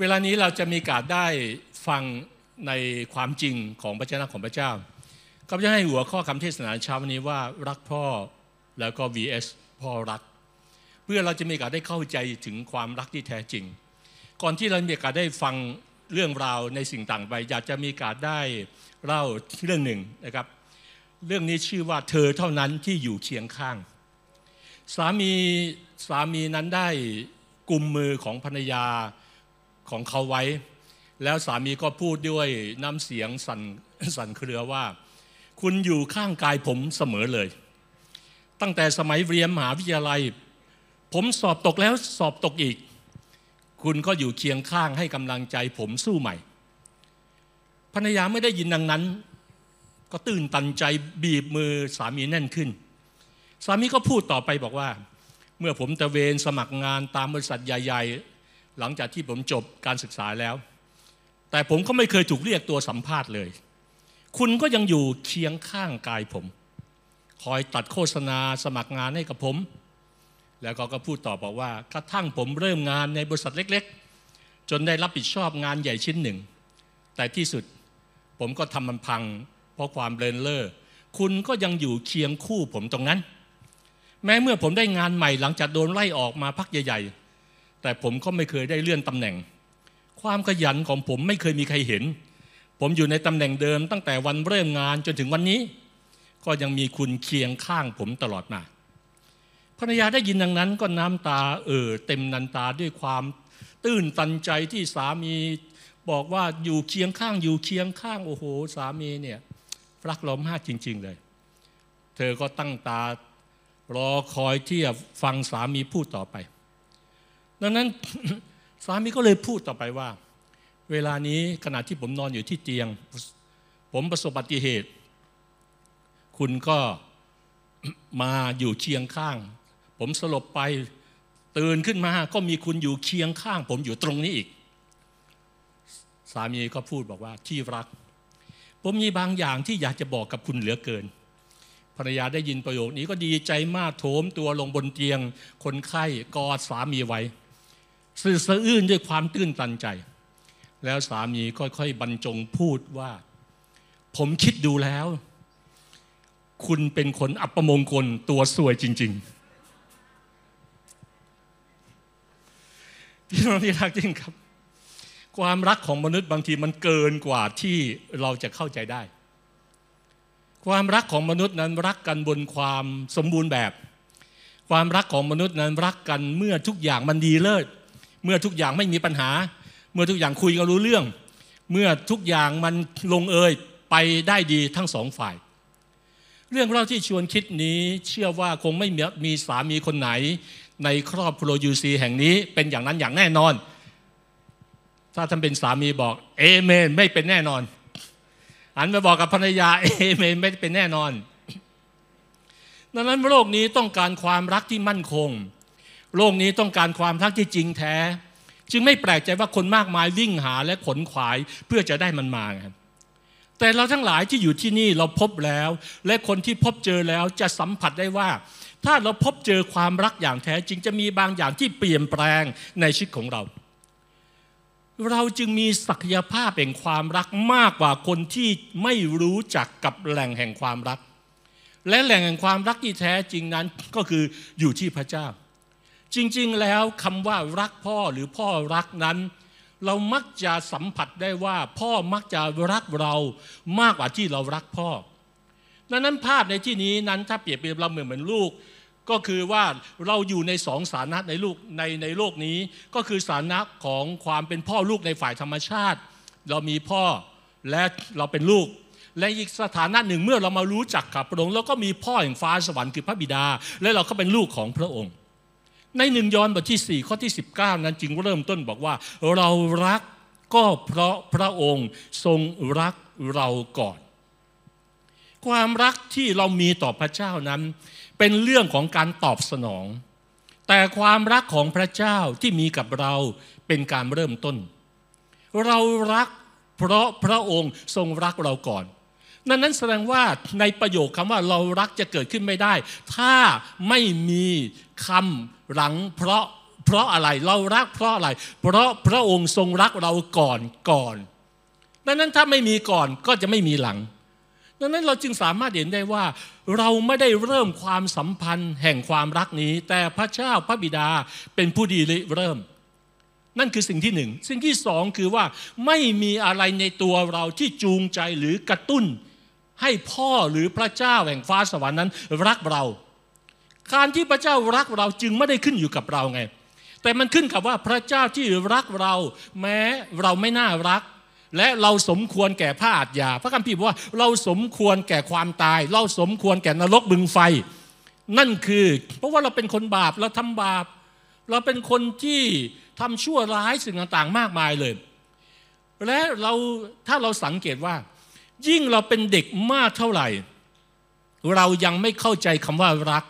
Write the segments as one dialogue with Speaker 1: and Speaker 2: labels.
Speaker 1: เวลานี้เราจะมีการได้ฟังในความจริงของพระเจ้าของพระเจ้าก็จะให้หัวข้อคำเทศนาเช้าวันนี้ว่ารักพ่อแล้วก็ vs พ่อรัก เพื่อเราจะมีการได้เข้าใจถึงความรักที่แท้จริง ก่อนที่เรามีการได้ฟังเรื่องราวในสิ่งต่างไป อยากจะมีการได้เล่าเรื่องหนึ่งนะครับ เรื่องนี้ชื่อว่าเธอเท่านั้นที่อยู่เคียงข้าง สามีสามีนั้นได้กุมมือของภรรยา ของเขาไว้ แล้วสามีก็พูดด้วยน้ำเสียงสั่นสั่นเครือว่า คุณอยู่ข้างกายผมเสมอเลย ตั้งแต่สมัยเรียนมหาวิทยาลัย ผมสอบตกแล้วสอบตกอีก คุณก็อยู่เคียงข้างให้กำลังใจผมสู้ใหม่ภรรยาไม่ได้ยินดังนั้น ก็ตื่นตันใจบีบมือสามีแน่นขึ้น สามีก็พูดต่อไปบอกว่า เมื่อผมตะเวนสมัครงานตามบริษัทใหญ่ๆ หลังจากที่ผมจบการศึกษาแล้ว แต่ผมก็ไม่เคยถูกเรียกตัวสัมภาษณ์เลย คุณก็ยังอยู่เคียงข้างกายผม คอยตัดโฆษณาสมัครงานให้กับผม แล้วก็ก็พูดต่อบอกว่ากระทั่งผมเริ่มงานในบริษัทเล็ก ๆ จนได้รับผิดชอบงานใหญ่ชิ้นหนึ่ง แต่ที่สุดผมก็ทำมันพัง เพราะความเบลนเล่อคุณก็ยังอยู่เคียงคู่ผมตรงนั้น แม้เมื่อผมได้งานใหม่หลังจากโดนไล่ออกมาพักใหญ่ๆ แต่ผมก็ไม่เคยได้เลื่อนตำแหน่ง ความขยันของผมไม่เคยมีใครเห็น ผมอยู่ในตำแหน่งเดิม ตั้งแต่วันเริ่มงานจนถึงวันนี้ ก็ยังมีคุณเคียงข้างผมตลอดมาภรรยาได้ยินดังนั้นก็น้ำตาเอ่อเต็มนันตาด้วยความตื้นตันใจที่สามีบอกว่าอยู่เคียงข้างอยู่เคียงข้างโอ้โห สามีเนี่ยรักเรามากจริง ๆ เลย เธอก็ตั้งตารอคอยที่จะฟังสามีพูดต่อไป ดังนั้นสามีก็เลยพูดต่อไปว่า เวลานี้ขณะที่ผมนอนอยู่ที่เตียง ผมประสบอุบัติเหตุ คุณก็มาอยู่เคียงข้าง ผมสลบไปตื่นขึ้นมาก็มีคุณอยู่เคียงข้าง ผมอยู่ตรงนี้อีก สามีก็พูดบอกว่าที่รัก ผมมีบางอย่างที่อยากจะบอกกับคุณเหลือเกิน ภรรยาได้ยินประโยคนี้ก็ดีใจมากโถมตัวลงบนเตียง คนไข้กอดสามีไว้ สื่อสะอื้นด้วยความตื้นตันใจ แล้วสามีค่อยๆบรรจงพูดว่า ผมคิดดูแล้ว คุณเป็นคนอัปมงคลตัวสวยจริงๆพี่น้องที่รักจริงครับ ความรักของมนุษย์บางทีมันเกินกว่าที่เราจะเข้าใจได้ ความรักของมนุษย์นั้นรักกันบนความสมบูรณ์แบบ ความรักของมนุษย์นั้นรักกันเมื่อทุกอย่างมันดีเลิศ เมื่อทุกอย่างไม่มีปัญหา เมื่อทุกอย่างคุยกันรู้เรื่อง เมื่อทุกอย่างมันลงเอยไปได้ดีทั้งสองฝ่าย เรื่องเล่าที่ชวนคิดนี้เชื่อว่าคงไม่มีสามีคนไหน ในครอบครัวยูซีแห่งนี้เป็นอย่างนั้นอย่างแน่นอน ถ้าท่านเป็นสามีบอกเอเมนไม่เป็นแน่นอนหันไปบอกกับภรรยาเอเมนไม่เป็นแน่นอนดังนั้นโลกนี้ต้องการความรักที่มั่นคง โลกนี้ต้องการความรักที่จริงแท้ จึงไม่แปลกใจว่าคนมากมายวิ่งหาและขนขวายเพื่อจะได้มันมาครับแต่เราทั้งหลายที่อยู่ที่นี่เราพบแล้ว และคนที่พบเจอแล้วจะสัมผัสได้ว่า ถ้าเราพบเจอความรักอย่างแท้จริงจะมีบางอย่างที่เปลี่ยนแปลงในชีวิตของเรา เราจึงมีศักยภาพแห่งความรักมากกว่าคนที่ไม่รู้จักกับแหล่งแห่งความรัก และแหล่งแห่งความรักที่แท้จริงนั้นก็คืออยู่ที่พระเจ้า จริงๆแล้วคำว่ารักพ่อหรือพ่อรักนั้น เรามักจะสัมผัสได้ว่า พ่อมักจะรักเรามากกว่าที่เรารักพ่อดังนั้นภาพในที่นี้นั้นถ้าเปรียบเทียบเราเหมือนเหมือนลูก ก็คือว่าเราอยู่ในสองสานะในลูกในในโลกนี้ ก็คือสานะของความเป็นพ่อลูกในฝ่ายธรรมชาติ เรามีพ่อและเราเป็นลูก และอีกสถานะหนึ่งเมื่อเรามารู้จักกับพระองค์เราก็มีพ่อแห่งฟ้าสวรรค์คือพระบิดา และเราก็เป็นลูกของพระองค์ ในหนึ่งยอห์นบทที่ 4 ข้อที่ 19 นั้นจึงเริ่มต้นบอกว่า เรารักก็เพราะพระองค์ทรงรักเราก่อน ความรักที่เรามีต่อพระเจ้านั้น เป็นเรื่องของการตอบสนอง แต่ความรักของพระเจ้าที่มีกับเราเป็นการเริ่มต้น เรารักเพราะพระองค์ทรงรักเราก่อน นั่นนั้นแสดงว่าในประโยคคำว่าเรารักจะเกิดขึ้นไม่ได้ ถ้าไม่มีคำหลังเพราะเพราะอะไรเรารักเพราะอะไร เพราะพระองค์ทรงรักเราก่อนก่อนดังนั้นถ้าไม่มีก่อนก็จะไม่มีหลังดังนั้นเราจึงสามารถเห็นได้ว่า เราไม่ได้เริ่มความสัมพันธ์แห่งความรักนี้ แต่พระเจ้าพระบิดาเป็นผู้ดีเริ่ม นั่นคือสิ่งที่หนึ่งสิ่งที่สองคือว่าไม่มีอะไรในตัวเราที่จูงใจหรือกระตุ้น ให้พ่อหรือพระเจ้าแห่งฟ้าสวรรค์นั้น รักเรา การที่พระเจ้ารักเราจึงไม่ได้ขึ้นอยู่กับเราไง แต่มันขึ้นกับว่าพระเจ้าที่รักเรา แม้เราไม่น่ารัก และเราสมควรแก่พระอาทยา พระคัมภีร์บอกว่าเราสมควรแก่ความตาย เราสมควรแก่นรกบึงไฟ นั่นคือ เพราะว่าเราเป็นคนบาปเราทำบาป เราเป็นคนที่ทำชั่วร้ายสิ่งต่างๆ มากมายเลย และเราถ้าเราสังเกตว่า ยิ่งเราเป็นเด็กมากเท่าไหร่ เรายังไม่เข้าใจคำว่ารัก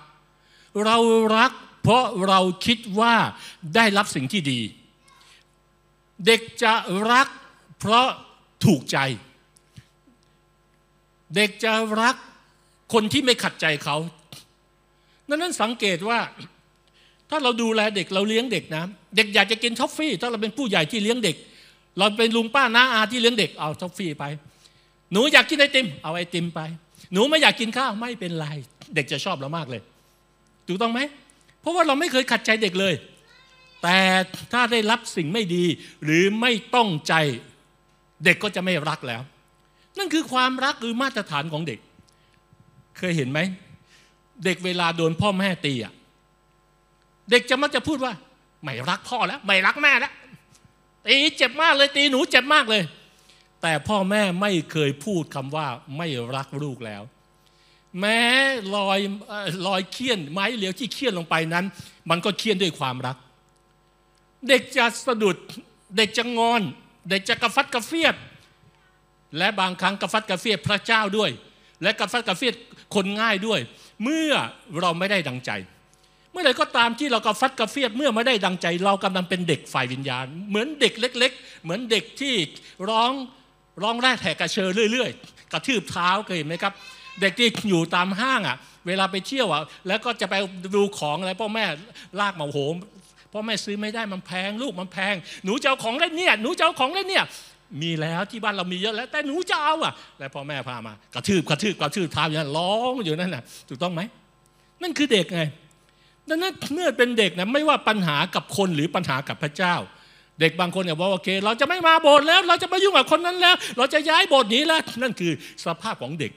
Speaker 1: เรารักเพราะเราคิดว่าได้รับสิ่งที่ดี เด็กจะรักเพราะถูกใจ เด็กจะรักคนที่ไม่ขัดใจเขาดังนั้นสังเกตว่าถ้าเราดูแลเด็กเราเลี้ยงเด็กนะเด็กอยากจะกินท็อฟฟี่ ถ้าเราเป็นผู้ใหญ่ที่เลี้ยงเด็ก เราเป็นลุงป้าน้าอาที่เลี้ยงเด็กเอาท็อฟฟี่ไป หนูอยากกินไอติม เอาไอติมไป หนูไม่อยากกินข้าวไม่เป็นไร เด็กจะชอบเรามากเลย ถูกต้องไหม เพราะว่าเราไม่เคยขัดใจเด็กเลย แต่ถ้าได้รับสิ่งไม่ดี หรือไม่ต้องใจเด็กก็จะไม่รักแล้ว นั่นคือความรักหรือมาตรฐานของเด็ก เคยเห็นไหม เด็กเวลาโดนพ่อแม่ตีอะเด็กจะมักจะพูดว่า ไม่รักพ่อแล้ว ไม่รักแม่แล้วตีเจ็บมากเลยตีหนูเจ็บมากเลย แต่พ่อแม่ไม่เคยพูดคำว่าไม่รักลูกแล้ว แม้รอยรอยเคี่ยนไม้เหลียวที่เคี่ยนลงไปนั้น มันก็เคี่ยนด้วยความรัก เด็กจะสะดุดเด็กจะงอน เด็กจะกระฟัดกระเฟียด และบางครั้งกระฟัดกระเฟียดพระเจ้าด้วย และกระฟัดกระเฟียดคนง่ายด้วย เมื่อเราไม่ได้ดังใจ เมื่อไรก็ตามที่เรากระฟัดกระเฟียดเมื่อไม่ได้ดังใจ เรากำลังเป็นเด็กฝ่ายวิญญาณ เหมือนเด็กเล็ก ๆ เหมือนเด็กที่ร้อง ร้องแรกแหกกระเชอเรื่อย ๆ กระทืบเท้าเคยเห็นไหมครับ เด็กที่อยู่ตามห้างอะ เวลาไปเที่ยวอะแล้วก็จะไปดูของอะไรพ่อแม่ลากมาโหมพ่อแม่ซื้อไม่ได้มันแพงลูกมันแพง หนูจะเอาของเล่นเนี่ยหนูจะเอาของเล่นเนี่ยมีแล้วที่บ้านเรามีเยอะแล้วแต่หนูจะเอาอะ แล้วพ่อแม่พามากระทืบกระทืบกระทืบเท้าอย่างนั้นร้องอยู่นั่นน่ะถูกต้องไหมนั่นคือเด็กไงดังนั้นเมื่อเป็นเด็กนะไม่ว่าปัญหากับคนหรือปัญหากับพระเจ้า เด็กบางคนเนี่ยบอกโอเค เราจะไม่มาโบสถ์แล้ว เราจะไม่ยุ่งกับคนนั้นแล้ว เราจะย้ายโบสถ์นี้แล้ว นั่นคือสภาพของเด็ก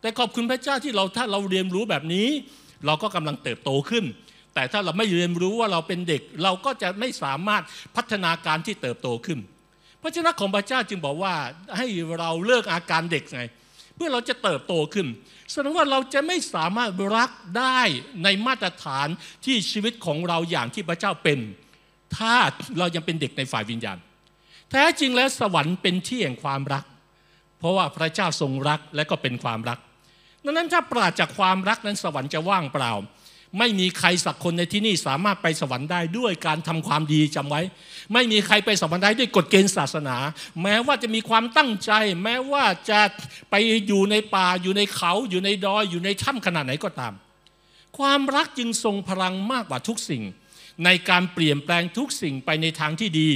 Speaker 1: แต่ขอบคุณพระเจ้าที่เราถ้าเราเรียนรู้แบบนี้ เราก็กำลังเติบโตขึ้น แต่ถ้าเราไม่เรียนรู้ว่าเราเป็นเด็ก เราก็จะไม่สามารถพัฒนาการที่เติบโตขึ้นพระเจ้าของพระเจ้าจึงบอกว่าให้เราเลิกอาการเด็กไงเพื่อเราจะเติบโตขึ้นแสดงว่าเราจะไม่สามารถรักได้ในมาตรฐานที่ชีวิตของเราอย่างที่พระเจ้าเป็น ถ้าเรายังเป็นเด็กในฝ่ายวิญญาณ แท้จริงแล้วสวรรค์เป็นที่แห่งความรัก เพราะว่าพระเจ้าทรงรักและก็เป็นความรักดังนั้นถ้าปราศจากความรักนั้นสวรรค์จะว่างเปล่า ไม่มีใครสักคนในที่นี่สามารถไปสวรรค์ได้ด้วยการทำความดีจำไว้ ไม่มีใครไปสวรรค์ได้ด้วยกฎเกณฑ์ศาสนา แม้ว่าจะมีความตั้งใจ แม้ว่าจะไปอยู่ในป่าอยู่ในเขาอยู่ในดอยอยู่ในถ้ำขนาดไหนก็ตาม ความรักจึงทรงพลังมากกว่าทุกสิ่ง ในการเปลี่ยนแปลงทุกสิ่งไปในทางที่ดี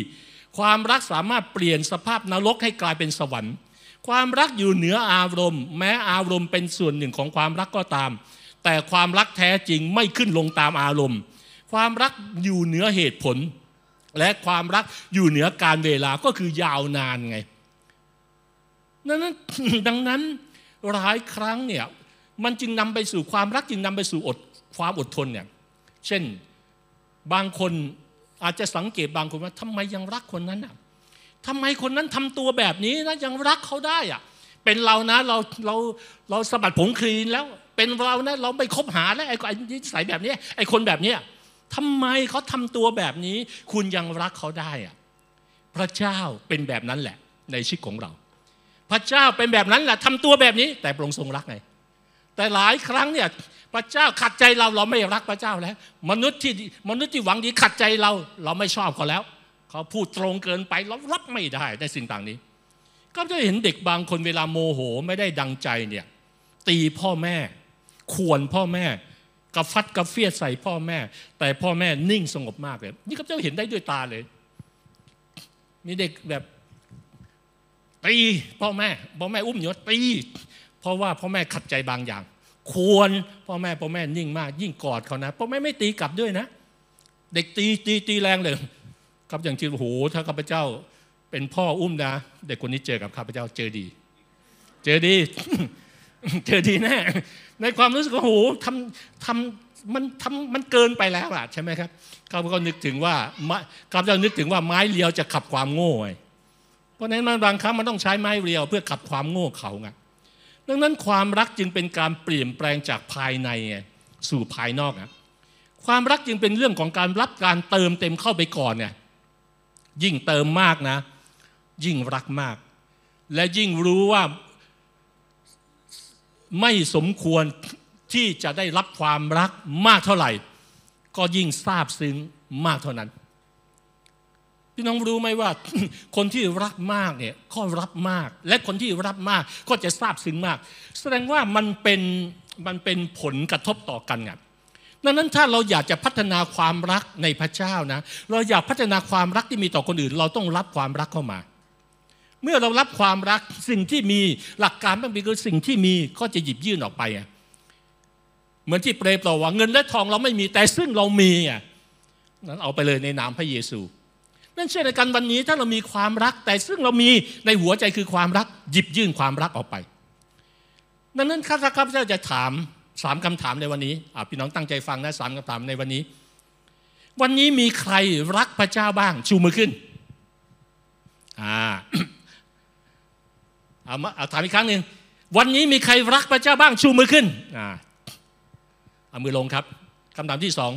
Speaker 1: ความรักสามารถเปลี่ยนสภาพนรกให้กลายเป็นสวรรค์ ความรักอยู่เหนืออารมณ์ แม้อารมณ์เป็นส่วนหนึ่งของความรักก็ตาม แต่ความรักแท้จริงไม่ขึ้นลงตามอารมณ์ ความรักอยู่เหนือเหตุผล และความรักอยู่เหนือการเวลาก็คือยาวนานไงดังนั้นดังนั้นหลายครั้งเนี่ยมันจึงนำไปสู่ความรักจึงนำไปสู่อดความอดทนเนี่ยเช่น บางคนอาจจะสังเกตบางคนว่าทำไมยังรักคนนั้นอะทำไมคนนั้นทำตัวแบบนี้นะยังรักเขาได้อะเป็นเรานะเราเราเราสะบัดผงคลีนแล้ว เป็นเรานะเราไม่คบหาแล้วไอ้นิสัยแบบนี้ไอ้คนแบบนี้ทำไมเขาทำตัวแบบนี้ คุณยังรักเขาได้อะพระเจ้าเป็นแบบนั้นแหละ ในชีวิตของเรา พระเจ้าเป็นแบบนั้นแหละทำตัวแบบนี้ แต่พระองค์ทรงรักไง แต่หลายครั้งเนี่ยพระเจ้าขัดใจเราเราไม่รักพระเจ้าแล้ว มนุษย์ที่มนุษย์ที่หวังดีขัดใจเราเราไม่ชอบเขาแล้ว เขาพูดตรงเกินไปเรารับไม่ได้ในสิ่งต่างนี้ ก็จะเห็นเด็กบางคนเวลาโมโหไม่ได้ดังใจเนี่ยตีพ่อแม่ควรพ่อแม่กระฟัดกระเฟียดใส่พ่อแม่ แต่พ่อแม่นิ่งสงบมากเลยนี่ข้าพเจ้าเห็นได้ด้วยตาเลย มีเด็กแบบตีพ่อแม่พ่อแม่อุ้มอยู่ตี ราะว่าพ่อแม่ขัดใจบางอย่าง ควรพ่อแม่พ่อแม่นิ่งมาก ยิ่งกอดเขานะพ่อแม่ไม่ตีกลับด้วยนะ เด็กตีตีตีแรงเลยครับอย่างที่โอ้โหถ้าข้าพเจ้าเป็นพ่ออุ้มนะ เด็กคนนี้เจอกับข้าพเจ้าเจอดี เจอดี เจอดีแน่ในความรู้สึกโอ้โหทำทำมันทำมันเกินไปแล้วอะใช่ไหมครับเขาก็นึกถึงว่าข้าพเจ้านึกถึงว่าไม้เรียวจะขับความโง่ไงเพราะฉะนั้นบางครั้งมันต้องใช้ไม้เรียวเพื่อขับความโง่เขาไง ดังนั้นความรักจึงเป็นการเปลี่ยนแปลงจากภายในสู่ภายนอกอะความรักจึงเป็นเรื่องของการรับการเติมเต็มเข้าไปก่อนเนี่ยยิ่งเติมมากนะ ยิ่งรักมาก และยิ่งรู้ว่าไม่สมควรที่จะได้รับความรักมากเท่าไหร่ ก็ยิ่งซาบซึ้งมากเท่านั้น พี่น้องรู้ไหมว่า คนที่รักมากเนี่ยก็รับมาก และคนที่รับมากก็จะซาบซึ้งมาก แสดงว่ามันเป็นมันเป็นผลกระทบต่อกันไงดังนั้นถ้าเราอยากจะพัฒนาความรักในพระเจ้านะ เราอยากพัฒนาความรักที่มีต่อคนอื่น เราต้องรับความรักเข้ามา เมื่อเรารับความรักสิ่งที่มีหลักการมันเป็นคือสิ่งที่มีก็จะหยิบยื่นออกไปเหมือนที่เปรย์บอกว่าเงินและทองเราไม่มีแต่ซึ่งเรามีอะนั้นเอาไปเลยในนามพระเยซู นั่นเช่นในกันวันนี้ถ้าเรามีความรัก แต่ซึ่งเรามีในหัวใจคือความรัก หยิบยื่นความรักออกไปดังนั้นข้าพเจ้าจะถามสามคำถามในวันนี้พี่น้องตั้งใจฟังนะสามคำถามในวันนี้ วันนี้มีใครรักพระเจ้าบ้าง ชูมือขึ้นอ่าเอามาเอาถามอีกครั้งหนึ่งวันนี้มีใครรักพระเจ้าบ้างชูมือขึ้นอ่าเอามือลงครับคำถามที่สอง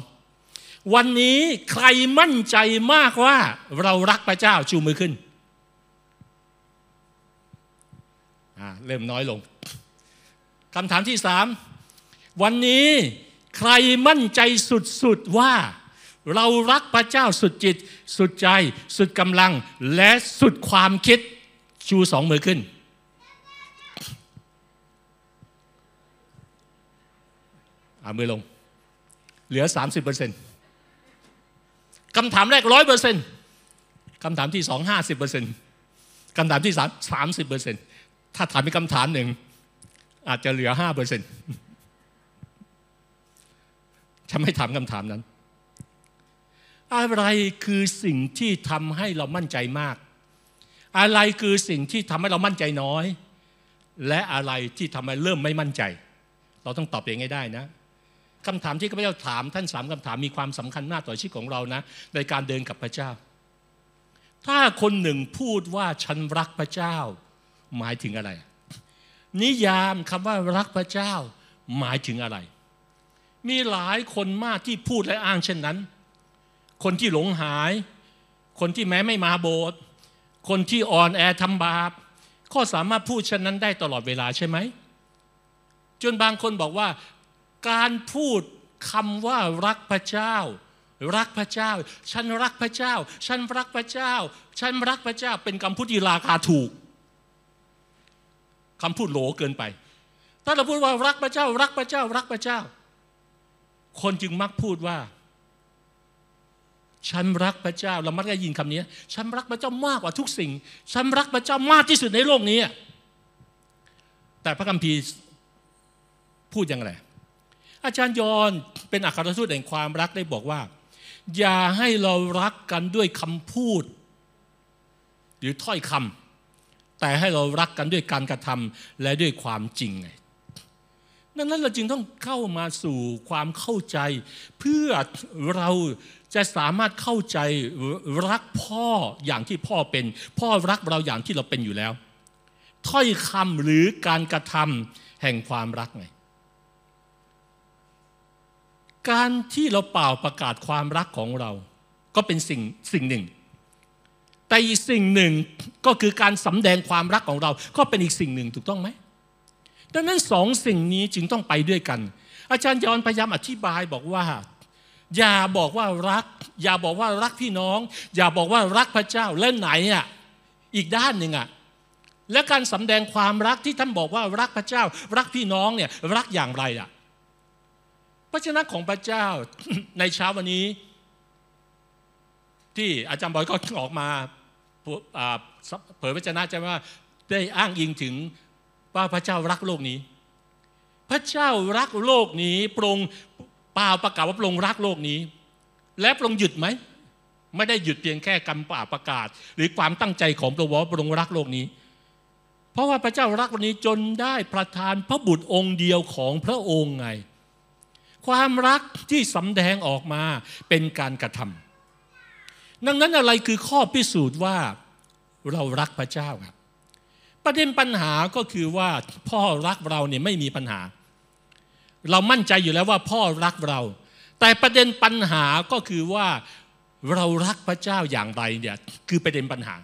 Speaker 1: วันนี้ใครมั่นใจมากว่าเรารักพระเจ้าชูมือขึ้น เริ่มน้อยลงคำถามที่สามวันนี้ใครมั่นใจสุดๆว่า เรารักพระเจ้าสุดจิต สุดใจ สุดกำลัง และสุดความคิดชูสองมือขึ้น เอามือลง เหลือ 30เปอร์เซ็นต์ คำถามแรกร้อยเปอร์เซ็นต์คำถามที่สองห้าสิบเปอร์เซ็นต์คำถามที่สามสามสิบเปอร์เซ็นต์ถ้าถามเป็นคำถามหนึ่งอาจจะเหลือห้าเปอร์เซ็นต์จะไม่ถามคำถามนั้น อะไรคือสิ่งที่ทำให้เรามั่นใจมาก อะไรคือสิ่งที่ทำให้เรามั่นใจน้อย และอะไรที่ทำให้เริ่มไม่มั่นใจ เราต้องตอบเองให้ได้นะ คำถามที่ข้าพเจ้าถามท่านสามคำถามมีความสำคัญมากต่อชีวิตของเรานะในการเดินกับพระเจ้า ถ้าคนหนึ่งพูดว่าฉันรักพระเจ้า หมายถึงอะไร นิยามคำว่ารักพระเจ้า หมายถึงอะไร มีหลายคนมากที่พูดและอ้างเช่นนั้น คนที่หลงหาย คนที่แม้ไม่มาโบสถ์คนที่อ่อนแอทำบาปก็สามารถพูดเช่นนั้นได้ตลอดเวลาใช่ไหมจนบางคนบอกว่า การพูดคำว่ารักพระเจ้า รักพระเจ้า ฉันรักพระเจ้า ฉันรักพระเจ้า ฉันรักพระเจ้า เป็นคำพูดที่ราคาถูกคำพูดโหลเกินไป ถ้าเราพูดว่ารักพระเจ้า รักพระเจ้า รักพระเจ้า คนจึงมักพูดว่า ฉันรักพระเจ้า เรามักได้ยินคำนี้ฉันรักพระเจ้ามากกว่าทุกสิ่ง ฉันรักพระเจ้ามากที่สุดในโลกนี้ แต่พระคัมภีร์พูดอยังไง อาจารย์ยอนเป็นอัครทูตแห่งความรักได้บอกว่า อย่าให้เรารักกันด้วยคำพูด หรือถ้อยคำแต่ให้เรารักกันด้วยการกระทำและด้วยความจริงไงดังนั้นเราจึงต้องเข้ามาสู่ความเข้าใจ เพื่อเราจะสามารถเข้าใจรักพ่ออย่างที่พ่อเป็น พ่อรักเราอย่างที่เราเป็นอยู่แล้ว ถ้อยคำหรือการกระทำแห่งความรักไง การที่เราเป่าประกาศความรักของเรา ก็เป็นสิ่งสิ่งหนึ่ง แต่อีกสิ่งหนึ่งก็คือการสำแดงความรักของเรา ก็เป็นอีกสิ่งหนึ่งถูกต้องไหมดังนั้นสองสิ่งนี้จึงต้องไปด้วยกัน อาจารย์ยอนพยายามอธิบายบอกว่า อย่าบอกว่ารัก อย่าบอกว่ารักพี่น้อง อย่าบอกว่ารักพระเจ้าเล่นไหนอะอีกด้านหนึ่งอะและการสำแดงความรักที่ท่านบอกว่ารักพระเจ้า รักพี่น้องเนี่ยรักอย่างไรอะ พระชนะของพระเจ้าในเช้าวันนี้ ที่อาจารย์บอยก็ออกมาเผยพระชนะจะว่าได้อ้างอิงถึงว่าพระเจ้ารักโลกนี้ พระเจ้ารักโลกนี้ปรงปล่าประกาศว่าปรงรักโลกนี้ และปรงหยุดไหมไม่ได้หยุดเพียงแค่กำป่าประกาศ หรือความตั้งใจของพระวรพระองค์รักโลกนี้ เพราะว่าพระเจ้ารักวันนี้จนได้ประทานพระบุตรองค์เดียวของพระองค์ไง ความรักที่สำแดงออกมาเป็นการกระทำดังนั้นอะไรคือข้อพิสูจน์ว่าเรารักพระเจ้าครับประเด็นปัญหาก็คือว่าพ่อรักเราเนี่ยไม่มีปัญหา เรามั่นใจอยู่แล้วว่าพ่อรักเรา แต่ประเด็นปัญหาก็คือว่าเรารักพระเจ้าอย่างไรเนี่ยคือประเด็นปัญหา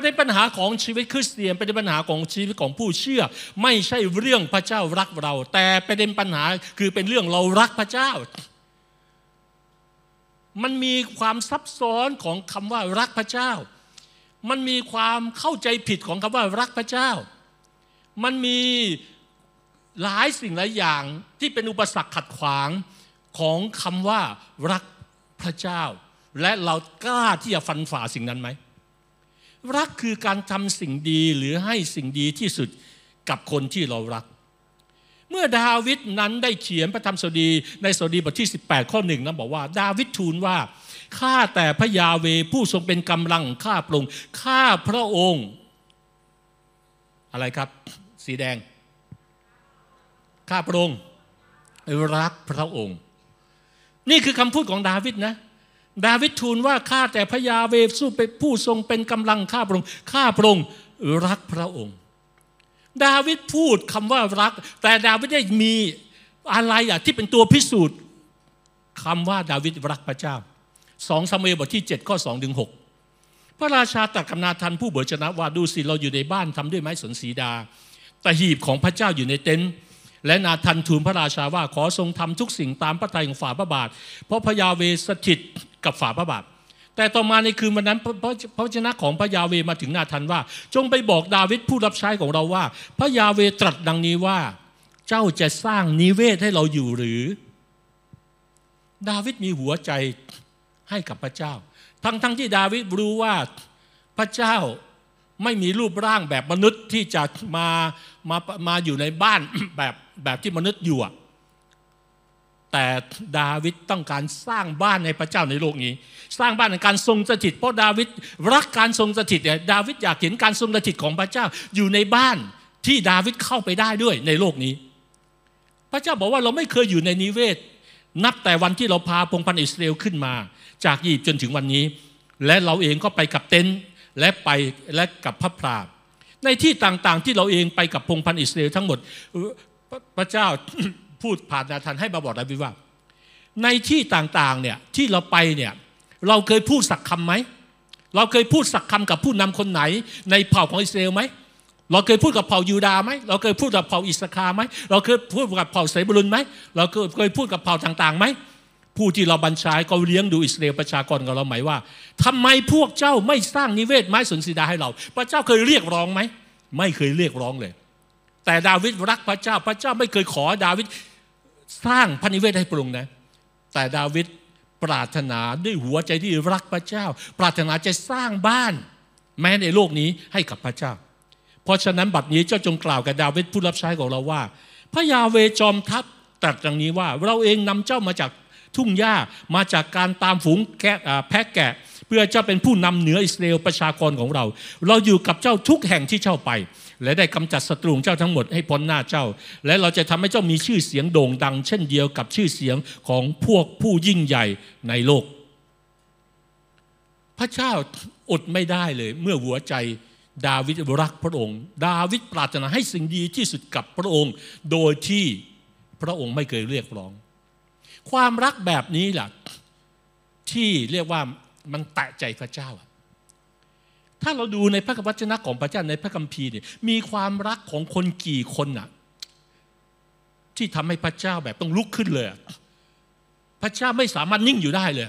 Speaker 1: ประเด็นปัญหาของชีวิตคริสเตียนประเด็นปัญหาของชีวิตของผู้เชื่อ ไม่ใช่เรื่องพระเจ้ารักเรา แต่ประเด็นปัญหาคือเป็นเรื่องเรารักพระเจ้า มันมีความซับซ้อนของคำว่ารักพระเจ้า มันมีความเข้าใจผิดของคำว่ารักพระเจ้า มันมีหลายสิ่งหลายอย่างที่เป็นอุปสรรคขัดขวางของคำว่ารักพระเจ้า และเรากล้าที่จะฟันฝ่าสิ่งนั้นไหม รักคือการทำสิ่งดีหรือให้สิ่งดีที่สุดกับคนที่เรารัก เมื่อดาวิดนั้นได้เขียนพระธรรมสดีในสดีบทที่ 18 ข้อหนึ่งนั้นบอกว่า ดาวิดทูลว่าข้าแต่พระยาเวผู้ทรงเป็นกำลังข้าพระองค์ข้าพระองค์ อะไรครับ สีแดง ข้าพระองค์รักพระองค์ นี่คือคำพูดของดาวิดนะ ดาวิดทูลว่าข้าแต่พระยาเวสู้เป็นผู้ทรงเป็นกำลังข้าพระองค์ข้าพระองค์รักพระองค์ ดาวิดพูดคำว่ารัก แต่ดาวิดได้มีอะไรอะที่เป็นตัวพิสูจน์คำว่าดาวิดรักพระเจ้าสองซามูเอลบทที่ 7 ข้อ2ถึง6พระราชาตรัสกับนาธันผู้เบิชนะว่าดูสิเราอยู่ในบ้านทำด้วยไม้สนสีดาแต่หีบของพระเจ้าอยู่ในเต็นท์ และนาธันทูลพระราชาว่าขอทรงทำทุกสิ่งตามพระทัยของฝ่าพระบาท เพราะพระยาเวสถิตกับฝ่าพระบาท แต่ต่อมาในคืนวันนั้นพระชนะของพระยาเวมาถึงนาธันว่า จงไปบอกดาวิดผู้รับใช้ของเราว่า พระยาเวตรัสดังนี้ว่า เจ้าจะสร้างนิเวศให้เราอยู่หรือ ดาวิดมีหัวใจให้กับพระเจ้า ทั้งทั้งที่ดาวิดรู้ว่าพระเจ้าไม่มีรูปร่างแบบมนุษย์ที่จะมามามาอยู่ในบ้านแบบ แบบที่มนุษย์อยู่แต่ดาวิดต้องการสร้างบ้านในพระเจ้าในโลกนี้ สร้างบ้านในการทรงสถิตเพราะดาวิดรักการทรงสถิตเนี่ยดาวิดอยากเห็นการทรงสถิตของพระเจ้าอยู่ในบ้านที่ดาวิดเข้าไปได้ด้วยในโลกนี้ พระเจ้าบอกว่าเราไม่เคยอยู่ในนิเวศ นับแต่วันที่เราพาพงพันอิสราเอลขึ้นมา จากยีบจนถึงวันนี้ และเราเองก็ไปกับเต็นท์และไปและกับพระพราในที่ต่างๆที่เราเองไปกับพงพันอิสราเอลทั้งหมด พระเจ้าพูดผ่านนาธานให้มาบอกดาวิดว่า ในที่ต่างๆเนี่ยที่เราไปเนี่ยเราเคยพูดสักคำไหมเราเคยพูดสักคำกับผู้นำคนไหน ในเผ่าของอิสราเอลไหมเราเคยพูดกับเผ่ายูดาไหมเราเคยพูดกับเผ่าอิสคาไหมเราเคยพูดกับเผ่าเสบุลุนไหมเราเคยพูดกับเผ่าต่างๆไหมผู้ที่เราบัญชาก็เลี้ยงดูอิสราเอลประชากรของเราหมายว่าทำไมพวกเจ้าไม่สร้างนิเวศไม้สนสีดาให้เรา พระเจ้าเคยเรียกร้องไหมไม่เคยเรียกร้องเลย แต่ดาวิดรักพระเจ้า พระเจ้าไม่เคยขอดาวิดสร้างพระนิเวศให้ปรุงนะ แต่ดาวิดปรารถนาด้วยหัวใจที่รักพระเจ้า ปรารถนาจะสร้างบ้าน แม้ในโลกนี้ให้กับพระเจ้า เพราะฉะนั้นบัดนี้เจ้าจงกล่าวกับดาวิดผู้รับใช้ของเราว่า พระยาเวจอมทัพตรัสอย่างนี้ว่า เราเองนำเจ้ามาจากทุ่งหญ้ามาจากการตามฝูงแกะแพะแกะ เพื่อเจ้าเป็นผู้นำเหนืออิสราเอลประชากรของเรา เราอยู่กับเจ้าทุกแห่งที่เจ้าไป และได้กำจัดศัตรูเจ้าทั้งหมดให้พ้นหน้าเจ้า และเราจะทำให้เจ้ามีชื่อเสียงโด่งดัง เช่นเดียวกับชื่อเสียงของพวกผู้ยิ่งใหญ่ในโลก พระเจ้าอดไม่ได้เลย เมื่อหัวใจดาวิดรักพระองค์ ดาวิดปรารถนาให้สิ่งดีที่สุดกับพระองค์ โดยที่พระองค์ไม่เคยเรียกร้อง ความรักแบบนี้แหละที่เรียกว่ามันแตะใจพระเจ้า ถ้าเราดูในพระคัมภีร์ของพระเจ้าในพระคัมภีร์เนี่ยมีความรักของคนกี่คนน่ะที่ทำให้พระเจ้าแบบต้องลุกขึ้นเลย พระเจ้าไม่สามารถนิ่งอยู่ได้เลย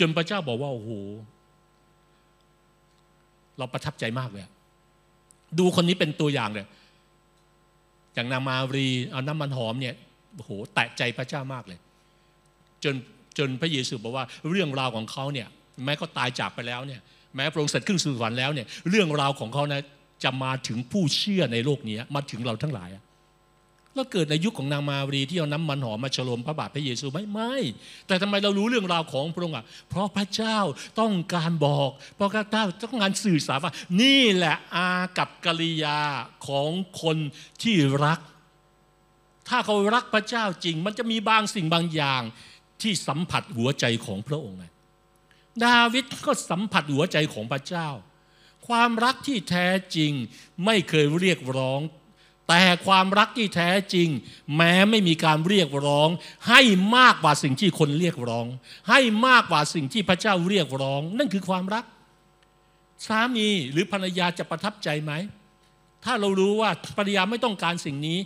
Speaker 1: จนพระเจ้าบอกว่าโอ้โหเราประทับใจมากเลย ดูคนนี้เป็นตัวอย่างเลยอย่างนางมารีเอาน้ำมันหอมเนี่ยโอ้โหแตะใจพระเจ้ามากเลย จนจนพระเยซูบอกว่าเรื่องราวของเขาเนี่ย แม้เขาตายจากไปแล้วเนี่ย แม้พระองค์เสร็จขึ้นสู่สวรรค์แล้วเนี่ยเรื่องราวของเขานะจะมาถึงผู้เชื่อในโลกนี้มาถึงเราทั้งหลายแล้วเกิดในยุคของนางมารีที่เอาน้ำมันหอมมาฉลมพระบาทพระเยซูไหมไม่ แต่ทำไมเรารู้เรื่องราวของพระองค์อะเพราะพระเจ้าต้องการบอก เพราะพระเจ้าต้องการสื่อสารว่า นี่แหละอากับกิริยาของคนที่รัก ถ้าเขารักพระเจ้าจริง มันจะมีบางสิ่งบางอย่างที่สัมผัสหัวใจของพระองค์ไง ดาวิดก็สัมผัสหัวใจของพระเจ้า ความรักที่แท้จริงไม่เคยเรียกร้อง แต่ความรักที่แท้จริง แม้ไม่มีการเรียกร้อง ให้มากกว่าสิ่งที่คนเรียกร้อง ให้มากกว่าสิ่งที่พระเจ้าเรียกร้อง นั่นคือความรักสามีหรือภรรยาจะประทับใจไหม ถ้าเรารู้ว่าภรรยาไม่ต้องการสิ่งนี้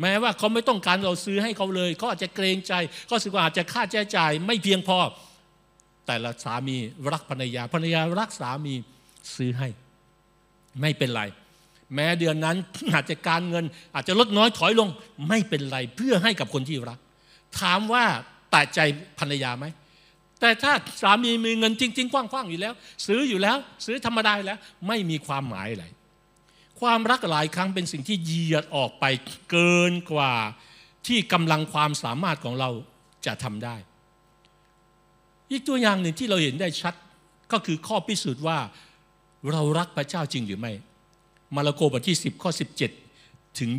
Speaker 1: แม้ว่าเขาไม่ต้องการเราซื้อให้เขาเลยเขาอาจจะเกรงใจเขาสึกว่าอาจจะค่าใช้จ่ายไม่เพียงพอ แต่ละสามีรักภรรยาภรรยารักสามีซื้อให้ ไม่เป็นไร แม้เดือนนั้นอาจจะการเงิน อาจจะลดน้อยถอยลง ไม่เป็นไรเพื่อให้กับคนที่รัก ถามว่าแต่ใจภรรยาไหมแต่ถ้าสามีมีเงินจริง ๆ กว้างๆอยู่แล้ว ซื้ออยู่แล้ว ซื้อธรรมดาแล้ว ไม่มีความหมายอะไรความรักหลายครั้งเป็นสิ่งที่เหยียดออกไปเกินกว่าที่กำลังความสามารถของเราจะทำได้ อีกตัวอย่างหนึ่งที่เราเห็นได้ชัดก็คือข้อพิสูจน์ว่าเรารักพระเจ้าจริงหรือไม่ มาระโกบทที่ 10 ข้อ 17 ถึง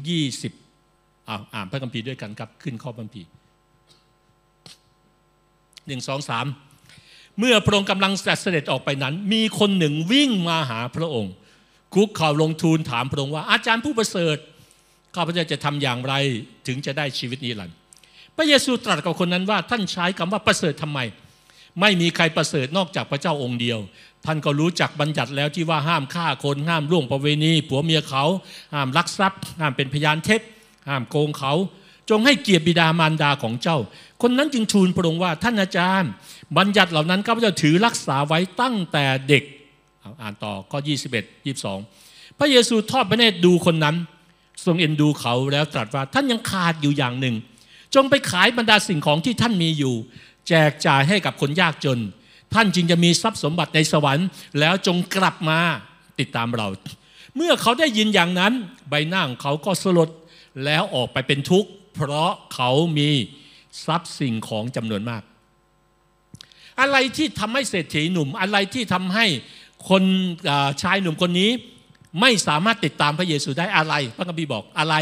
Speaker 1: 20อ่าอ่านพระคัมภีร์ด้วยกันครับ ขึ้นข้อพระคัมภีร์หนึ่งสองสามเมื่อพระองค์กำลังเสด็จออกไปนั้น มีคนหนึ่งวิ่งมาหาพระองค์ คุกเข่าลงทูลถามพระองค์ว่า อาจารย์ผู้ประเสริฐข้าพเจ้าจะทำอย่างไรถึงจะได้ชีวิตนิรันดร์พระเยซูตรัสกับคนนั้นว่าท่านใช้คำว่าประเสริฐทำไม ไม่มีใครประเสริฐนอกจากพระเจ้าองค์เดียว ท่านก็รู้จักบัญญัติแล้วที่ว่าห้ามฆ่าคนห้ามล่วงประเวณีผัวเมียเขา ห้ามลักทรัพย์ ห้ามเป็นพยานเท็จห้ามโกงเขา จงให้เกียรติบิดามารดาของเจ้า คนนั้นจึงทูลพระองค์ว่าท่านอาจารย์ บัญญัติเหล่านั้นข้าพเจ้าถือรักษาไว้ตั้งแต่เด็กอ่านต่อข้อ 21 22 พระเยซูทอดพระเนตรดูคนนั้น ทรงเอ็นดูเขาแล้วตรัสว่าท่านยังขาดอยู่อย่างหนึ่ง จงไปขายบรรดาสิ่งของที่ท่านมีอยู่ แจกจ่ายให้กับคนยากจน ท่านจึงจะมีทรัพย์สมบัติในสวรรค์ แล้วจงกลับมาติดตามเรา เมื่อเขาได้ยินอย่างนั้น ใบหน้าของเขาก็สลดแล้วออกไปเป็นทุกข์ เพราะเขามีทรัพย์สิ่งของจำนวนมาก อะไรที่ทำให้เศรษฐีหนุ่ม อะไรที่ทำให้คนชายหนุ่มคนนี้ ไม่สามารถติดตามพระเยซูได้อะไร พระคัมภีร์บอกอะไร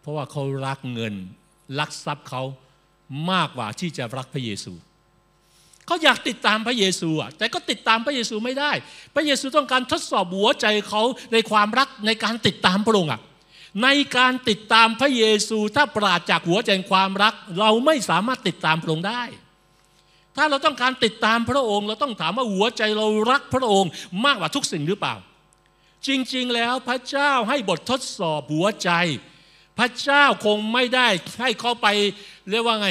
Speaker 1: เพราะว่าเขารักเงิน รักทรัพย์เขา มากกว่าที่จะรักพระเยซูเขาอยากติดตามพระเยซูอะแต่ก็ติดตามพระเยซูไม่ได้ พระเยซูต้องการทดสอบหัวใจเขาในความรักในการติดตามพระองค์อะในการติดตามพระเยซูถ้าปราศจากหัวใจความรัก เราไม่สามารถติดตามพระองค์ได้ ถ้าเราต้องการติดตามพระองค์ เราต้องถามว่าหัวใจเรารักพระองค์มากกว่าทุกสิ่งหรือเปล่า จริงๆแล้วพระเจ้าให้บททดสอบหัวใจ พระเจ้าคงไม่ได้ให้เขาไปเรียกว่าไง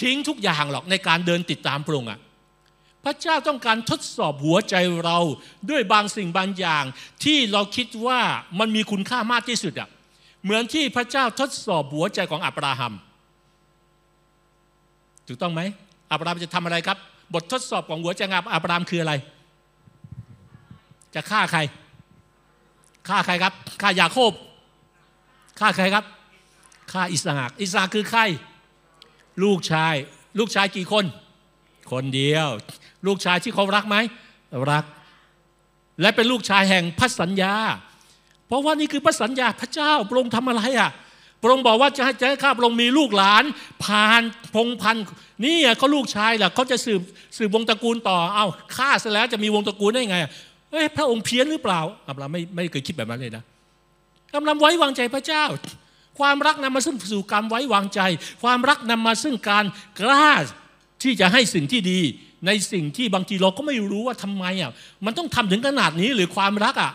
Speaker 1: ทิ้งทุกอย่างหรอกในการเดินติดตามพระองค์อะพระเจ้าต้องการทดสอบหัวใจเราด้วยบางสิ่งบางอย่าง ที่เราคิดว่ามันมีคุณค่ามากที่สุดอะเหมือนที่พระเจ้าทดสอบหัวใจของอับราฮัม ถูกต้องไหมอับราฮัมจะทำอะไรครับ บททดสอบของหัวใจงอับราฮัมคืออะไร จะฆ่าใครฆ่าใครครับฆ่ายาโคบ ฆ่าใครครับฆ่าอิสหากอิสหากคือใคร ลูกชาย ลูกชายกี่คน คนเดียว ลูกชายที่เขารักไหมรัก และเป็นลูกชายแห่งพันสัญญา เพราะว่านี่คือพันสัญญาพระเจ้าพระองค์ทำอะไรอะพระองค์บอกว่าจะให้จะให้ข้าพระองค์มีลูกหลาน ผ่านพงพันนี่เขาลูกชายแหละเขาจะสืบสืบวงตระกูลต่อเอาฆ่าเสร็จแล้วจะมีวงตระกูลได้ไงเอ้พระองค์เพี้ยนหรือเปล่าอับราไม่ไม่เคยคิดแบบนั้นเลยนะ อับราไว้วางใจพระเจ้า ความรักนำมาซึ่งสู่การไว้วางใจ ความรักนำมาซึ่งการกล้าที่จะให้สิ่งที่ดี ในสิ่งที่บางทีเราก็ไม่รู้ว่าทำไมอะมันต้องทำถึงขนาดนี้หรือความรักอะ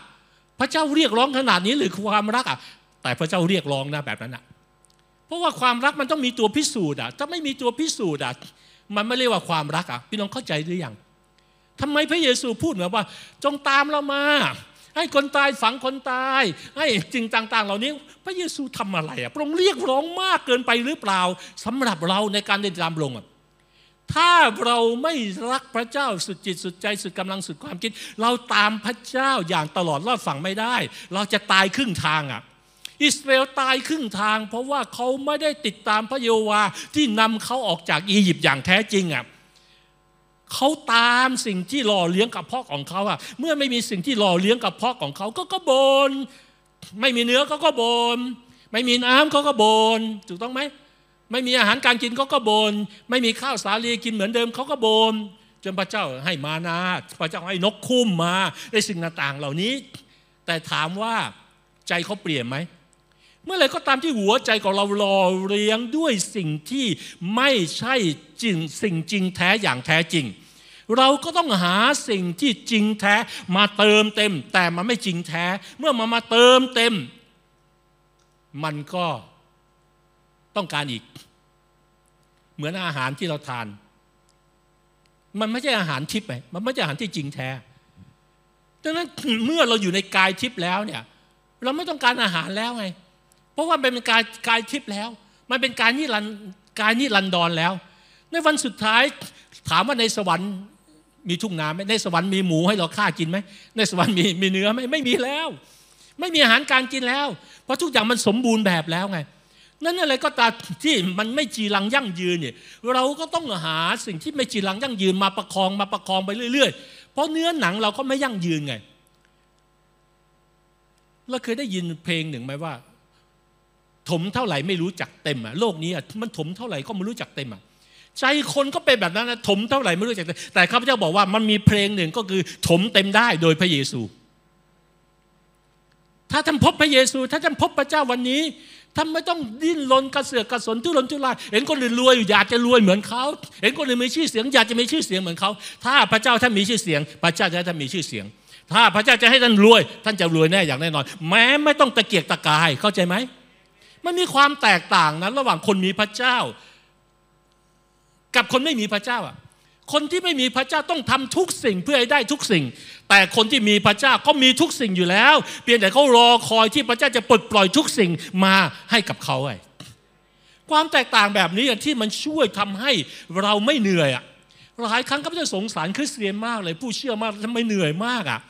Speaker 1: พระเจ้าเรียกร้องขนาดนี้หรือความรักอะแต่พระเจ้าเรียกร้องนะแบบนั้นอะเพราะว่าความรักมันต้องมีตัวพิสูจน์อะถ้าไม่มีตัวพิสูจน์อะมันไม่เรียกว่าความรักอะพี่น้องเข้าใจหรือยังทำไมพระเยซูพูดเหมือนว่า จงตามเรามา ให้คนตายฝังคนตาย ให้จริงต่าง ๆ เหล่านี้ พระเยซูทำอะไรอะพระองค์เรียกร้องมากเกินไปหรือเปล่าสำหรับเราในการเดินตามพระองค์อะถ้าเราไม่รักพระเจ้าสุดจิตสุดใจสุดกำลังสุดความคิด เราตามพระเจ้าอย่างตลอดรอดฝั่งไม่ได้ เราจะตายครึ่งทางอะอิสราเอลตายครึ่งทาง เพราะว่าเขาไม่ได้ติดตามพระเยโฮวาห์ที่นำเขาออกจากอียิปต์อย่างแท้จริงอะ เขาตามสิ่งที่หล่อเลี้ยงกับพ่อของเขาอะเมื่อไม่มีสิ่งที่หล่อเลี้ยงกับพ่อของเขาก็ก็บน ไม่มีเนื้อเขาก็บน ไม่มีน้ำเขาก็บน ถูกต้องไหมไม่มีอาหารการกินเขาก็บน ไม่มีข้าวสาลีกินเหมือนเดิมเขาก็บน จนพระเจ้าให้มานาพระเจ้าให้นกคุ้มมาไอ้สิ่งต่างๆเหล่านี้ แต่ถามว่าใจเขาเปลี่ยนไหม เมื่อไรก็ตามที่หัวใจของเราหล่อเลี้ยงด้วยสิ่งที่ไม่ใช่จริงสิ่งจริงแท้อย่างแท้จริง เราก็ต้องหาสิ่งที่จริงแท้มาเติมเต็ม แต่มันไม่จริงแท้ เมื่อมามาเติมเต็ม มันก็ต้องการอีก เหมือนอาหารที่เราทาน มันไม่ใช่อาหารทิพย์ไงมันไม่ใช่อาหารที่จริงแท้ดังนั้นเมื่อเราอยู่ในกายทิพย์แล้วเนี่ย เราไม่ต้องการอาหารแล้วไง เพราะว่ามันเป็นกายกายทิพย์แล้ว มันเป็นการนิรันกายนิรันดรแล้ว ในวันสุดท้ายถามว่าในสวรรค์มีทุ่งนาไหมในสวรรค์มีหมูให้เราฆ่ากินไหมในสวรรค์มีมีเนื้อไหมไม่มีแล้ว ไม่มีอาหารการกินแล้ว เพราะทุกอย่างมันสมบูรณ์แบบแล้วไงนั่นอะไรก็ตามที่มันไม่จีรังยั่งยืนเนี่ยเราก็ต้องหาสิ่งที่ไม่จีรังยั่งยืนมาประคองมาประคองไปเรื่อย ๆ เพราะเนื้อหนังเราก็ไม่ยั่งยืนไงเราเคยได้ยินเพลงหนึ่งไหมว่า ถมเท่าไหร่ไม่รู้จักเต็มอะโลกนี้อะมันถมเท่าไหร่ก็ไม่รู้จักเต็มอะใจคนก็เป็นแบบนั้นนะถมเท่าไหร่ไม่รู้จักเต็มแต่ข้าพเจ้าบอกว่ามันมีเพลงหนึ่งก็คือถมเต็มได้โดยพระเยซู ถ้าท่านพบพระเยซู ถ้าท่านพบพระเจ้าวันนี้ท่านไม่ต้องดิ้นรนกระเสือกกระสนทุรนทุรายเห็นคนอื่นรวยอยากจะรวยเหมือนเขาเห็นคนอื่นมีชื่อเสียง อยากจะมีชื่อเสียงเหมือนเขาถ้าพระเจ้าท่านมีชื่อเสียง พระเจ้าจะให้ท่านมีชื่อเสียง ถ้าพระเจ้าจะให้ท่านรวย ท่านจะรวยแน่อย่างแน่นอน แม้ไม่ต้องตะเกียกตะกายเข้าใจไหม มันมีความแตกต่างนะระหว่างคนมีพระเจ้า กับคนไม่มีพระเจ้าอะคนที่ไม่มีพระเจ้าต้องทำทุกสิ่งเพื่อให้ได้ทุกสิ่ง แต่คนที่มีพระเจ้าก็มีทุกสิ่งอยู่แล้ว เพียงแต่เขารอคอยที่พระเจ้าจะปลดปล่อยทุกสิ่งมาให้กับเขาไอ้ความแตกต่างแบบนี้ที่มันช่วยทำให้เราไม่เหนื่อยอะหลายครั้งก็จะสงสารคริสเตียนมากเลย ผู้เชื่อมากทำไมเหนื่อยมากอะ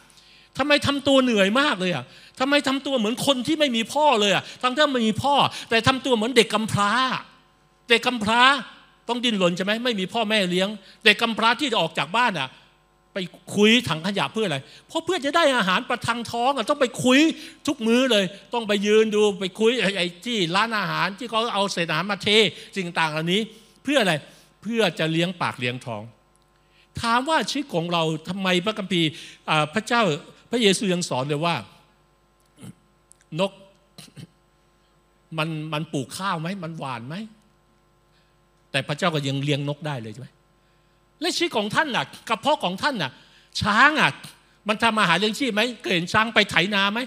Speaker 1: ทำไมทำตัวเหนื่อยมากเลยอะทำไมทำตัวเหมือนคนที่ไม่มีพ่อเลยอะทั้งที่ไม่มีพ่อ แต่ทำตัวเหมือนเด็กกำพร้า เด็กกำพร้าต้องดิ้นรนใช่ไหมไม่มีพ่อแม่เลี้ยง เด็กกำพร้าที่จะออกจากบ้านอะไปคุยถังขยะเพื่ออะไร เพราะเพื่อจะได้อาหารประทังท้องอะต้องไปคุยทุกมื้อเลย ต้องไปยืนดูไปคุยไอ้ที่ร้านอาหารที่เขาเอาเศษอาหารมาเทสิ่งต่างเหล่านี้ เพื่ออะไรเพื่อจะเลี้ยงปากเลี้ยงท้อง ถามว่าชีวิตของเราทำไมพระคัมภีร์พระเจ้า พระเยซูยังสอนเลยว่า นกมันมันปลูกข้าวไหมมันหวานไหม แต่พระเจ้าก็ยังเลี้ยงนกได้เลยใช่ไหมและชีวิตของท่านน่ะกระเพาะของท่านน่ะ ช้างอะมันทำอาหารเลี้ยงชีพไหมเคยเห็นช้างไปไถนาไหม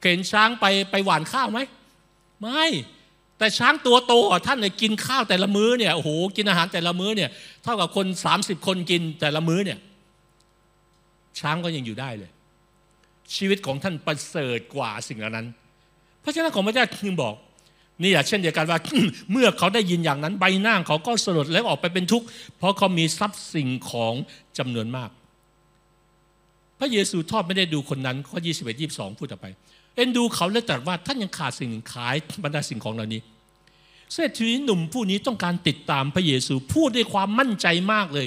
Speaker 1: เคยเห็นช้างไปไปหว่านข้าวไหมไม่แต่ช้างตัวโตท่านเนี่ยกินข้าวแต่ละมื้อเนี่ยโอ้โหกินอาหารแต่ละมื้อเนี่ยเท่ากับคน 30 คนกินแต่ละมื้อเนี่ยช้างก็ยังอยู่ได้เลย ชีวิตของท่านประเสริฐกว่าสิ่งเหล่านั้น พระฉะนั้นของพระเจ้าจึงบอกนี่อย่าเช่นเดียวกันว่า เมื่อเขาได้ยินอย่างนั้นใบหน้าเขาก็สลดแล้วออกไปเป็นทุกข์ เพราะเขามีทรัพย์สิ่งของจำนวนมาก พระเยซูทอดไม่ได้ดูคนนั้นข้อ21 22 พูดต่อไป เอ็นดูเขาและตรัสว่าท่านยังขาดสิ่งขายบรรดาสิ่งของเหล่านี้เศรษฐีหนุ่มผู้นี้ต้องการติดตามพระเยซูพูดด้วยความมั่นใจมากเลย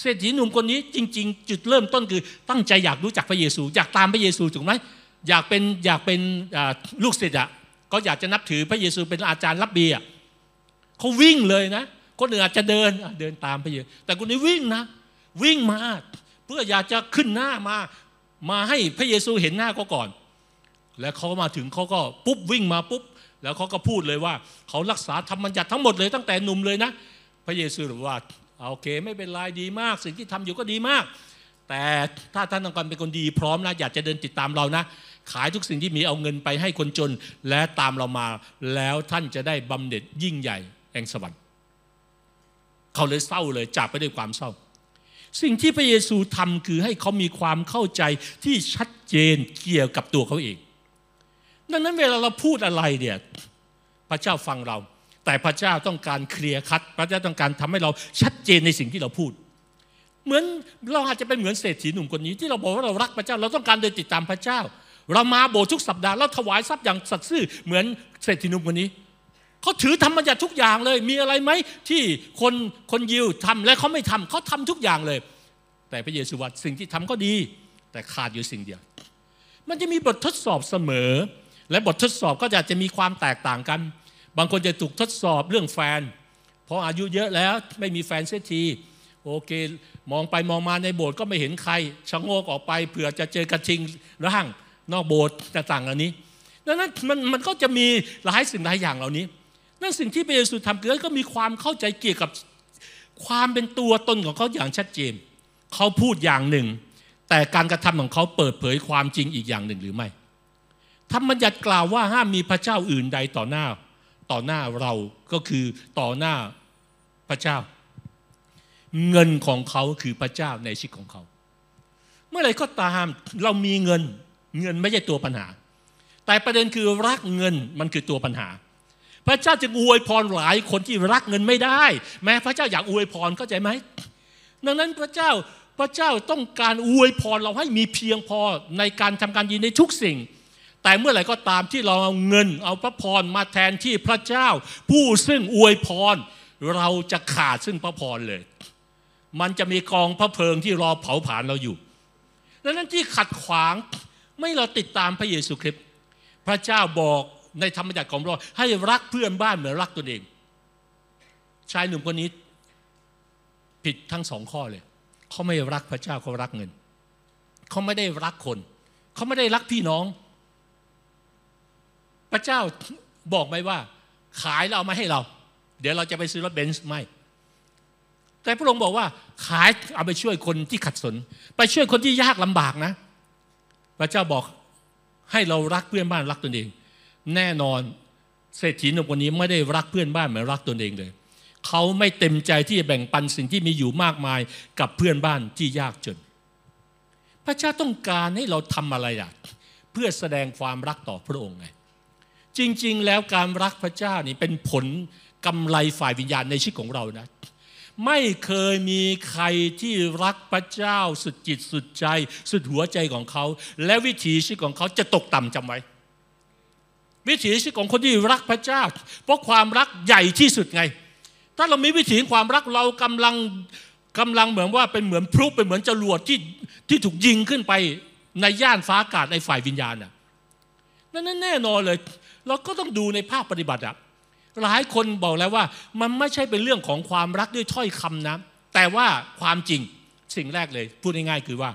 Speaker 1: เศรษฐีหนุ่มคนนี้จริง ๆ จุดเริ่มต้นคือตั้งใจอยากรู้จักพระเยซู อยากตามพระเยซูถูกไหมอยากเป็นอยากเป็นลูกศิษย์อะก็อยากจะนับถือพระเยซูเป็นอาจารย์รับเบียเขาวิ่งเลยนะ คนอื่นอาจจะเดินเดินตามพระเยซูแต่คนนี้วิ่งนะ วิ่งมาเพื่ออยากจะขึ้นหน้ามามาให้พระเยซูเห็นหน้าก็ก่อน แล้วเขามาถึงเขาก็ปุ๊บวิ่งมาปุ๊บ แล้วเขาก็พูดเลยว่า เขารักษาธรรมบัญญัติทั้งหมดเลยตั้งแต่หนุ่มเลยนะ พระเยซูบอกว่า โอเค ไม่เป็นไรดีมาก สิ่งที่ทำอยู่ก็ดีมาก แต่ถ้าท่านต้องการเป็นคนดีพร้อมนะอยากจะเดินติดตามเรานะ ขายทุกสิ่งที่มีเอาเงินไปให้คนจนและตามเรามา แล้วท่านจะได้บำเหน็จยิ่งใหญ่แห่งสวรรค์เขาเลยเศร้าเลยจากไปด้วยความเศร้า สิ่งที่พระเยซูทำคือให้เขามีความเข้าใจที่ชัดเจนเกี่ยวกับตัวเขาเองดังนั้นเวลาเราพูดอะไรเนี่ยพระเจ้าฟังเรา แต่พระเจ้าต้องการเคลียร์คัด พระเจ้าต้องการทำให้เราชัดเจนในสิ่งที่เราพูด เหมือนเราอาจจะเป็นเหมือนเศรษฐีหนุ่มคนนี้ ที่เราบอกว่าเรารักพระเจ้าเราต้องการเดินติดตามพระเจ้า เรามาโบสถ์ทุกสัปดาห์เราถวายทรัพย์อย่างสัตย์ซื่อเหมือนเศรษฐีหนุ่มคนนี้เขาถือธรรมบัญญัติทุกอย่างเลย มีอะไรไหมที่คนคนยิวทำและเขาไม่ทำเขาทำทุกอย่างเลย แต่พระเยซูว่าสิ่งที่ทำก็ดี แต่ขาดอยู่สิ่งเดียว มันจะมีบททดสอบเสมอ และบททดสอบก็จะจะมีความแตกต่างกัน บางคนจะถูกทดสอบเรื่องแฟน เพราะอายุเยอะแล้วไม่มีแฟนเสียทีโอเค มองไปมองมาในโบสถ์ก็ไม่เห็นใครชะโงกออกไปเผื่อจะเจอกระทิงร่างนอกโบสถ์ต่างๆเหล่านี้ดังนั้นมันมันก็จะมีหลายสิ่งหลายอย่างเหล่านี้ นั่นสิ่งที่พระเยซูทำคือก็มีความเข้าใจเกี่ยวกับความเป็นตัวตนของเขาอย่างชัดเจน เขาพูดอย่างหนึ่ง แต่การกระทำของเขาเปิดเผยความจริงอีกอย่างหนึ่งหรือไม่ธรรมบัญญัติกล่าวว่าห้ามมีพระเจ้าอื่นใดต่อหน้า ต่อหน้าเราก็คือต่อหน้าพระเจ้า เงินของเขาคือพระเจ้าในชีวิตของเขา เมื่อไรก็ตามเรามีเงินเงินไม่ใช่ตัวปัญหา แต่ประเด็นคือรักเงินมันคือตัวปัญหา พระเจ้าจึงอวยพรหลายคนที่รักเงินไม่ได้ แม้พระเจ้าอยากอวยพรเข้าใจไหมดังนั้นพระเจ้าพระเจ้าต้องการอวยพรเราให้มีเพียงพอในการทำการยินในทุกสิ่ง แต่เมื่อไหร่ก็ตามที่เราเอาเงิน เอาพระพรมาแทนที่พระเจ้า ผู้ซึ่งอวยพร เราจะขาดซึ่งพระพรเลย มันจะมีกองพระเพลิงที่รอเผาผลาญเราอยู่ดังนั้นที่ขัดขวางไม่เราติดตามพระเยซูคริสต์พระเจ้าบอกในธรรมบัญญัติของเราให้รักเพื่อนบ้านเหมือนรักตนเอง ชายหนุ่มคนนี้ ผิดทั้งสองข้อเลย เขาไม่รักพระเจ้าเขารักเงิน เขาไม่ได้รักคน เขาไม่ได้รักพี่น้อง พระเจ้าบอกไหมว่า ขายแล้วเอามาให้เรา เดี๋ยวเราจะไปซื้อรถเบนซ์ไม่ แต่พระองค์บอกว่า ขายเอาไปช่วยคนที่ขัดสน ไปช่วยคนที่ยากลำบากนะ พระเจ้าบอกให้เรารักเพื่อนบ้านรักตนเอง แน่นอนเศรษฐีหนุ่มคนนี้ไม่ได้รักเพื่อนบ้านเหมือนรักตนเองเลยเขาไม่เต็มใจที่จะแบ่งปันสิ่งที่มีอยู่มากมายกับเพื่อนบ้านที่ยากจน พระเจ้าต้องการให้เราทำอะไรอะเพื่อแสดงความรักต่อพระองค์ไง จริง ๆ แล้วการรักพระเจ้านี่เป็นผลกำไรฝ่ายวิญญาณในชีวิตของเรานะ ไม่เคยมีใครที่รักพระเจ้าสุดจิตสุดใจ สุดหัวใจของเขา และวิถีชีวิตของเขาจะตกต่ำจำไว้ วิถีชีวิตของคนที่รักพระเจ้า เพราะความรักใหญ่ที่สุดไง ถ้าเรามีวิถีความรักเรากำลังกำลังเหมือนว่าเป็นเหมือนพลุเป็นเหมือนจรวดที่ที่ถูกยิงขึ้นไปในย่านฟ้าอากาศในฝ่ายวิญญาณน่ะนั่นแน่นอนเลย เราก็ต้องดูในภาคปฏิบัติอะหลายคนบอกแล้วว่ามันไม่ใช่เป็นเรื่องของความรักด้วยถ้อยคำนะ แต่ว่าความจริงสิ่งแรกเลย พูดง่ายๆคือว่า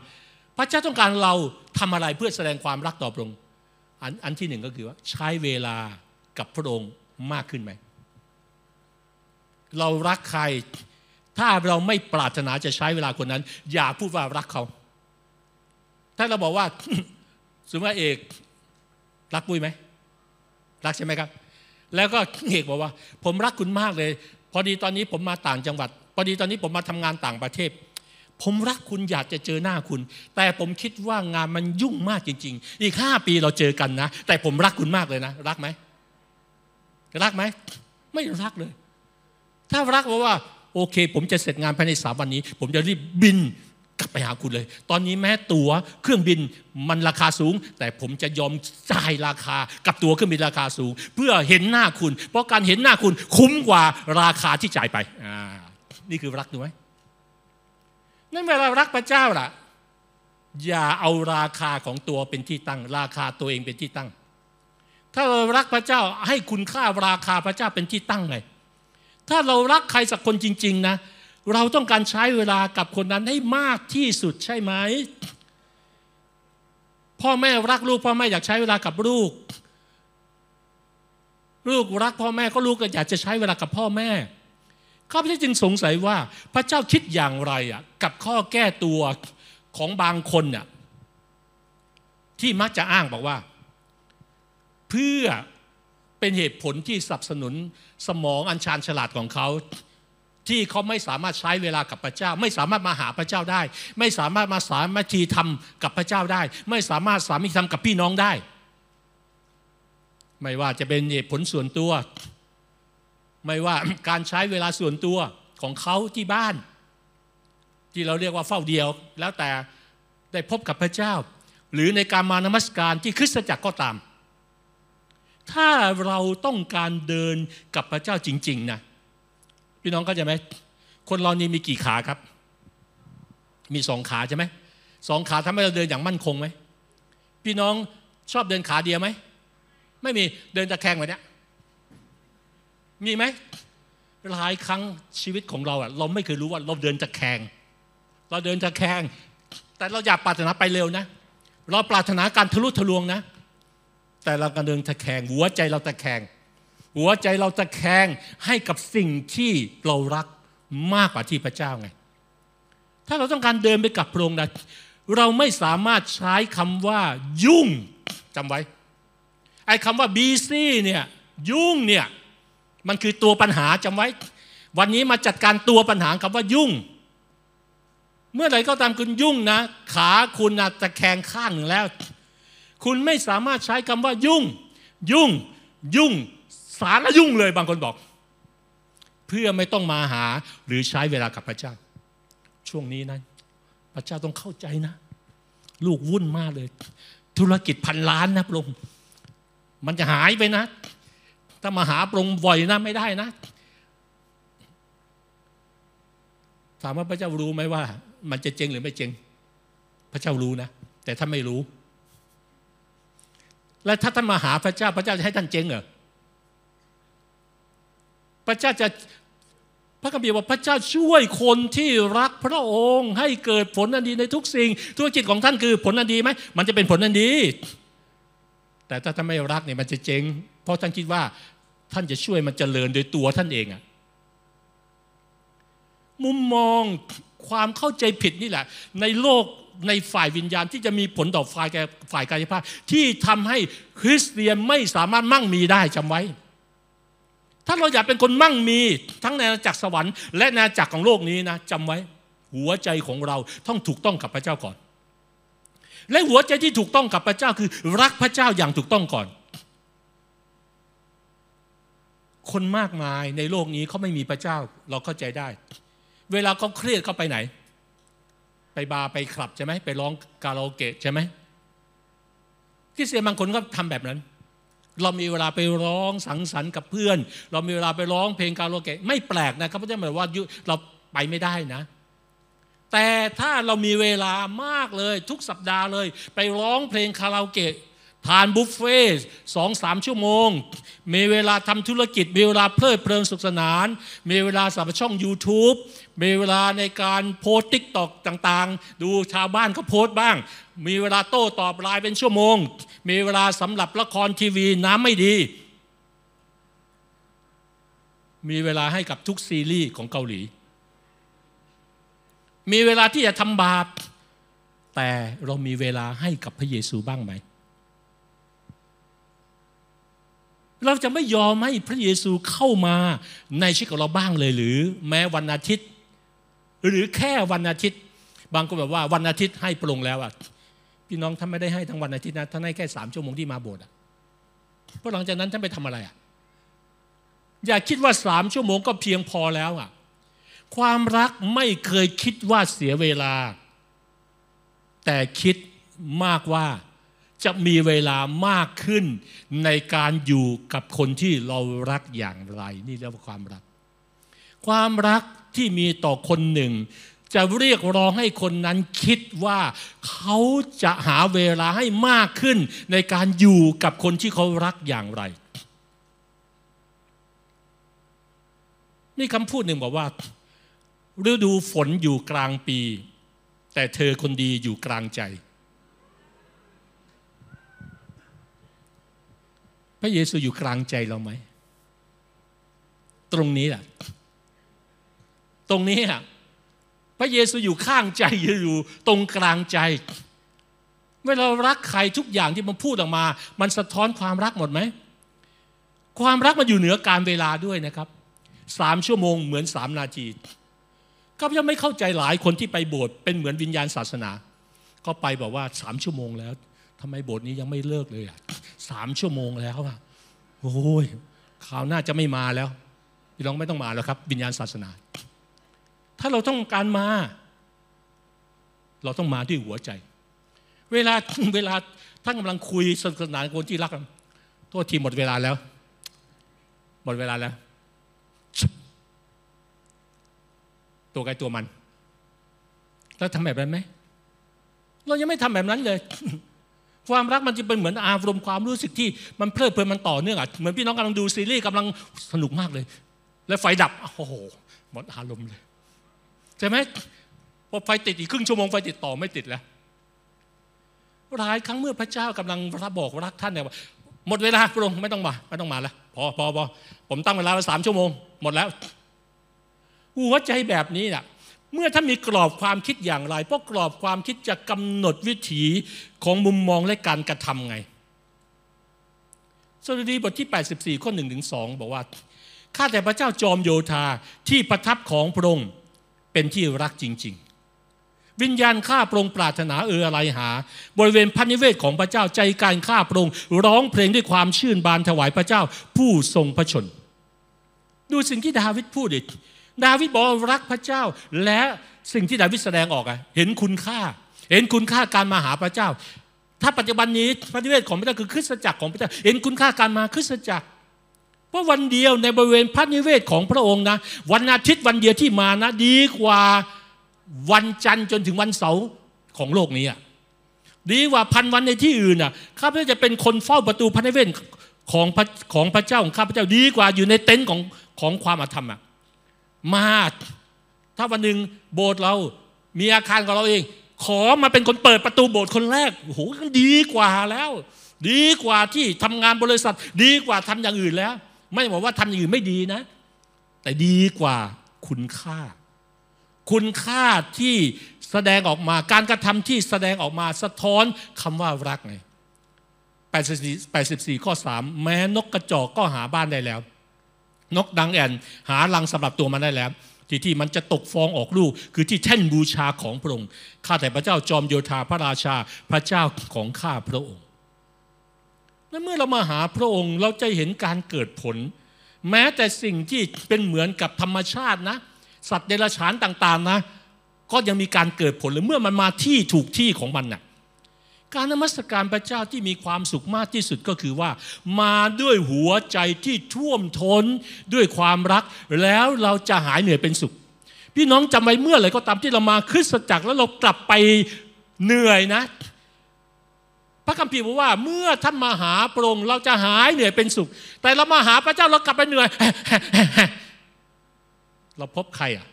Speaker 1: พระเจ้าต้องการเราทำอะไรเพื่อแสดงความรักต่อพระองค์อันอันที่หนึ่งก็คือว่า ใช้เวลากับพระองค์มากขึ้นไหม เรารักใคร ถ้าเราไม่ปรารถนาจะใช้เวลาคนนั้น อย่าพูดว่ารักเขา ถ้าเราบอกว่าสมมติว่าเอกรักปุ้ยไหม รักใช่ไหมครับ แล้วก็เอกบอกว่า ผมรักคุณมากเลย พอดีตอนนี้ผมมาต่างจังหวัด พอดีตอนนี้ผมมาทำงานต่างประเทศ ผมรักคุณอยากจะเจอหน้าคุณ แต่ผมคิดว่างานมันยุ่งมากจริง ๆ อีกห้าปีเราเจอกันนะ แต่ผมรักคุณมากเลยนะ รักไหมรักไหมไม่รักเลย ถ้ารักบอกว่า โอเค ผมจะเสร็จงานภายในสามวันนี้ ผมจะรีบบิน ลับไปหาคุณเลย ตอนนี้แม้ตั๋วเครื่องบินมันราคาสูง แต่ผมจะยอมจ่ายราคากับตั๋วเครื่องบินราคาสูง เพื่อเห็นหน้าคุณ เพราะการเห็นหน้าคุณคุ้มกว่าราคาที่จ่ายไปนี่คือรักถูกไหมนั่นเวลารักพระเจ้าล่ะ อย่าเอาราคาของตัวเป็นที่ตั้ง ราคาตัวเองเป็นที่ตั้ง ถ้าเรารักพระเจ้าให้คุณค่าราคาพระเจ้าเป็นที่ตั้งไงถ้าเรารักใครสักคนจริง ๆ นะ เราต้องการใช้เวลากับคนนั้นให้มากที่สุดใช่ไหม พ่อแม่รักลูกพ่อแม่อยากใช้เวลากับลูก ลูกรักพ่อแม่ก็ลูกก็อยากจะใช้เวลากับพ่อแม่ข้าพเจ้าจึงสงสัยว่าพระเจ้าคิดอย่างไรอะกับข้อแก้ตัวของบางคนน่ะที่มักจะอ้างบอกว่า เพื่อเป็นเหตุผลที่สนับสนุนสมองอันชาญฉลาดของเขา ที่เขาไม่สามารถใช้เวลากับพระเจ้า ไม่สามารถมาหาพระเจ้าได้ ไม่สามารถมาสามัคคีทำกับพระเจ้าได้ ไม่สามารถสามัคคีทำกับพี่น้องได้ ไม่ว่าจะเป็นเหตุผลส่วนตัว ไม่ว่าการใช้เวลาส่วนตัวของเขาที่บ้าน ที่เราเรียกว่าเฝ้าเดียว แล้วแต่ได้พบกับพระเจ้า หรือในการมานมัสการที่คริสตจักรก็ตาม ถ้าเราต้องการเดินกับพระเจ้าจริง ๆ นะ พี่น้องก็จะไหมคนเรานี่มีกี่ขาครับ มีสองขาใช่ไหมสองขาทำให้เราเดินอย่างมั่นคงไหมพี่น้องชอบเดินขาเดียวไหมไม่มีเดินตะแคงแบบนี้มีไหมหลายครั้งชีวิตของเราอะเราไม่เคยรู้ว่าเราเดินตะแคง เราเดินตะแคง แต่เราอยากปรารถนาไปเร็วนะ เราปรารถนาการทะลุทะลวงนะ แต่เรากำลังตะแคงหัวใจเราตะแคง หัวใจเราตะแคงให้กับสิ่งที่เรารักมากกว่าที่พระเจ้าไง ถ้าเราต้องการเดินไปกับพระองค์นะเราไม่สามารถใช้คำว่ายุ่งจำไว้ ไอ้คำว่าบีซี่เนี่ยยุ่งเนี่ยมันคือตัวปัญหาจำไว้ วันนี้มาจัดการตัวปัญหาคำว่ายุ่ง เมื่อไหร่ก็ตามคุณยุ่งนะ ขาคุณนะตะแคงข้างหนึ่งแล้ว คุณไม่สามารถใช้คำว่ายุ่ง ยุ่ง ยุ่ง สารยุ่งเลยบางคนบอก เพื่อไม่ต้องมาหาหรือใช้เวลากับพระเจ้า ช่วงนี้นะพระเจ้าต้องเข้าใจนะ ลูกวุ่นมากเลย ธุรกิจพันล้านนะพระองค์มันจะหายไปนะ ถ้ามาหาพระองค์บ่อยนะไม่ได้นะถามว่าพระเจ้ารู้ไหมว่า มันจะเจงหรือไม่เจง พระเจ้ารู้นะ แต่ถ้านไม่รู้ และถ้าท่านมาหาพระเจ้า พระเจ้าจะให้ท่านเจงเหรอ พระเจ้าจะพระคัมภีร์ว่าพระเจ้าช่วยคนที่รักพระองค์ ให้เกิดผลอันดีในทุกสิ่ง ธุรกิจของท่านคือผลอันดีไหมมันจะเป็นผลอันดี แต่ถ้าท่านไม่รักเนี่ยมันจะเจ๊ง เพราะท่านคิดว่าท่านจะช่วยมันเจริญโดยตัวท่านเองอะมุมมองความเข้าใจผิดนี่แหละ ในโลกในฝ่ายวิญญาณที่จะมีผลต่อฝ่ายฝ่ายกายภาพ ที่ทำให้คริสเตียนไม่สามารถมั่งมีได้จำไว้ ถ้าเราอยากเป็นคนมั่งมี ทั้งในอาณาจักรสวรรค์และในอาณาจักรของโลกนี้นะจำไว้หัวใจของเราต้องถูกต้องกับพระเจ้าก่อน และหัวใจที่ถูกต้องกับพระเจ้าคือ รักพระเจ้าอย่างถูกต้องก่อน คนมากมายในโลกนี้เขาไม่มีพระเจ้าเราเข้าใจได้ เวลาเขาเครียดเขาไปไหน ไปบาร์ไปคลับใช่ไหมไปร้องคาราโอเกะใช่ไหมคริสเตียนบางคนก็ทำแบบนั้น เรามีเวลาไปร้องสังสรรค์กับเพื่อน เรามีเวลาไปร้องเพลงคาราโอเกะไม่แปลกนะครับไม่ใช่หมายว่าเราไปไม่ได้นะ แต่ถ้าเรามีเวลามากเลยทุกสัปดาห์เลย ไปร้องเพลงคาราโอเกะทานบุฟเฟ่สองสามชั่วโมง มีเวลาทำธุรกิจ มีเวลาเพลิดเพลินสนุกสนาน มีเวลา sub ช่อง YouTube มีเวลาในการโพสต์ TikTok ต่างๆ ดูชาวบ้านเขาโพสต์บ้าง มีเวลาโต้ตอบไลน์เป็นชั่วโมง มีเวลาสำหรับละครทีวีน้ำไม่ดี มีเวลาให้กับทุกซีรีส์ของเกาหลี มีเวลาที่จะทำบาป แต่เรามีเวลาให้กับพระเยซูบ้างไหม เราจะไม่ยอมให้พระเยซูเข้ามาในชีวิตของเราบ้างเลยหรือ แม้วันอาทิตย์ หรือแค่วันอาทิตย์ บางคนแบบว่าวันอาทิตย์ให้ปรงแล้วอะพี่น้องท่านไม่ได้ให้ทั้งวันอาทิตย์นะท่านให้แค่สามชั่วโมงที่มาโบสถ์อะเพราะหลังจากนั้นท่านไปทำอะไรอะอย่าคิดว่าสามชั่วโมงก็เพียงพอแล้วอะความรักไม่เคยคิดว่าเสียเวลา แต่คิดมากว่าจะมีเวลามากขึ้นในการอยู่กับคนที่เรารักอย่างไร นี่เรียกว่าความรัก ความรัก ที่มีต่อคนหนึ่ง จะเรียกร้องให้คนนั้นคิดว่าเขาจะหาเวลาให้มากขึ้น ในการอยู่กับคนที่เขารักอย่างไรมีคำพูดหนึ่งบอกว่าฤดูฝนอยู่กลางปี แต่เธอคนดีอยู่กลางใจ พระเยซูอยู่กลางใจเราไหม ตรงนี้แหละ ตรงนี้พระเยซูอยู่ข้างใจอยู่ตรงกลางใจ เวลารักใครทุกอย่างที่มันพูดออกมา มันสะท้อนความรักหมดไหมความรักมันอยู่เหนือการเวลาด้วยนะครับสามชั่วโมงเหมือนสามนาทีข้าพเจ้าไม่เข้าใจหลายคนที่ไปโบสถ์เป็นเหมือนวิญญาณศาสนา ก็ไปบอกว่าสามชั่วโมงแล้วทำไมโบสถ์นี้ยังไม่เลิกเลยอะสามชั่วโมงแล้วอะโอ้ยคราวหน้าจะไม่มาแล้วพี่น้องไม่ต้องมาแล้วครับ วิญญาณศาสนา ถ้าเราต้องการมา เราต้องมาด้วยหัวใจ เวลาเวลาท่านกำลังคุยสนุกสนานคนที่รักกันโทษทีหมดเวลาแล้ว หมดเวลาแล้ว ตัวใครตัวมัน แล้วทำแบบนั้นไหมเรายังไม่ทำแบบนั้นเลยความรักมันจะเป็นเหมือนอารมณ์ความรู้สึกที่มันเพลิดเพลินมันต่อเนื่องอะเหมือนพี่น้องกำลังดูซีรีส์กำลังสนุกมากเลย แล้วไฟดับโอ้โหหมดอารมณ์เลย ใช่ไหมพอไฟติดอีกครึ่งชั่วโมงไฟติดต่อไม่ติดแล้วหลายครั้งเมื่อพระเจ้ากำลังรับบอกรักท่านเนี่ยว่าหมดเวลาพระองค์ไม่ต้องมาไม่ต้องมาแล้วพอพอพอผมตั้งเวลาไว้สามชั่วโมง หมดแล้วหัวใจแบบนี้น่ะเมื่อท่านมีกรอบความคิดอย่างไร เพราะกรอบความคิดจะกำหนดวิถีของมุมมองและการกระทำไงสดุดีบทที่ 84 ข้อ1ถึง2บอกว่า ข้าแต่พระเจ้าจอมโยธาที่ประทับของพระองค์ เป็นที่รักจริง ๆ วิญญาณข้าพระองค์ปรารถนาเอออะไรหา บริเวณพันนิเวศของพระเจ้าใจการข้าพระองค์ร้องเพลงด้วยความชื่นบานถวายพระเจ้า ผู้ทรงพระชน ดูสิ่งที่ดาวิดพูดดิดาวิดบอกรักพระเจ้า และสิ่งที่ดาวิดแสดงออกอะเห็นคุณค่า เห็นคุณค่าการมาหาพระเจ้า ถ้าปัจจุบันนี้พระนิเวศของพระเจ้าคือคริสตจักรของพระเจ้า เห็นคุณค่าการมาคริสตจักร เพราะวันเดียวในบริเวณพระนิเวศของพระองค์นะ วันอาทิตย์วันเดียวที่มานะ ดีกว่าวันจันทร์จนถึงวันเสาร์ของโลกนี้อะดีกว่าพันวันในที่อื่นอะข้าพเจ้าจะเป็นคนเฝ้าประตูพระนิเวศของพระของพระเจ้าของข้าพเจ้าดีกว่าอยู่ในเต็นท์ของของความอาธรรมอะมาถ้าวันหนึ่งโบสถ์เรามีอาคารของเราเอง ขอมาเป็นคนเปิดประตูโบสถ์คนแรกโอ้โหดีกว่าแล้ว ดีกว่าที่ทำงานบริษัท ดีกว่าทำอย่างอื่นแล้ว ไม่บอกว่าทำอย่างอื่นไม่ดีนะ แต่ดีกว่าคุณค่า คุณค่าที่แสดงออกมาการกระทำที่แสดงออกมาสะท้อนคำว่ารักไง84ข้อ3แม้นกกระจอกก็หาบ้านได้แล้ว นกดังแอนหารังสำหรับตัวมันได้แล้ว ที่ที่มันจะตกฟองออกลูก คือที่แท่นบูชาของพระองค์ข้าแต่พระเจ้าจอมโยธาพระราชาพระเจ้าของข้าพระองค์ และเมื่อเรามาหาพระองค์เราจะเห็นการเกิดผล แม้แต่สิ่งที่เป็นเหมือนกับธรรมชาตินะ สัตว์เดรัจฉานต่าง ๆ นะ ก็ยังมีการเกิดผลหรือเมื่อมันมาที่ถูกที่ของมันนะ่ะการนมัสการพระเจ้าที่มีความสุขมากที่สุดก็คือว่า มาด้วยหัวใจที่ท่วมท้นด้วยความรัก แล้วเราจะหายเหนื่อยเป็นสุข พี่น้องจำไว้เมื่อไหร่ก็ตามที่เรามาคริสตจักรแล้วเรากลับไปเหนื่อยนะ พระคัมภีร์บอกว่าเมื่อท่านมาหาพระองค์เราจะหายเหนื่อยเป็นสุข แต่เรามาหาพระเจ้าเรากลับไปเหนื่อย เราพบใครอะ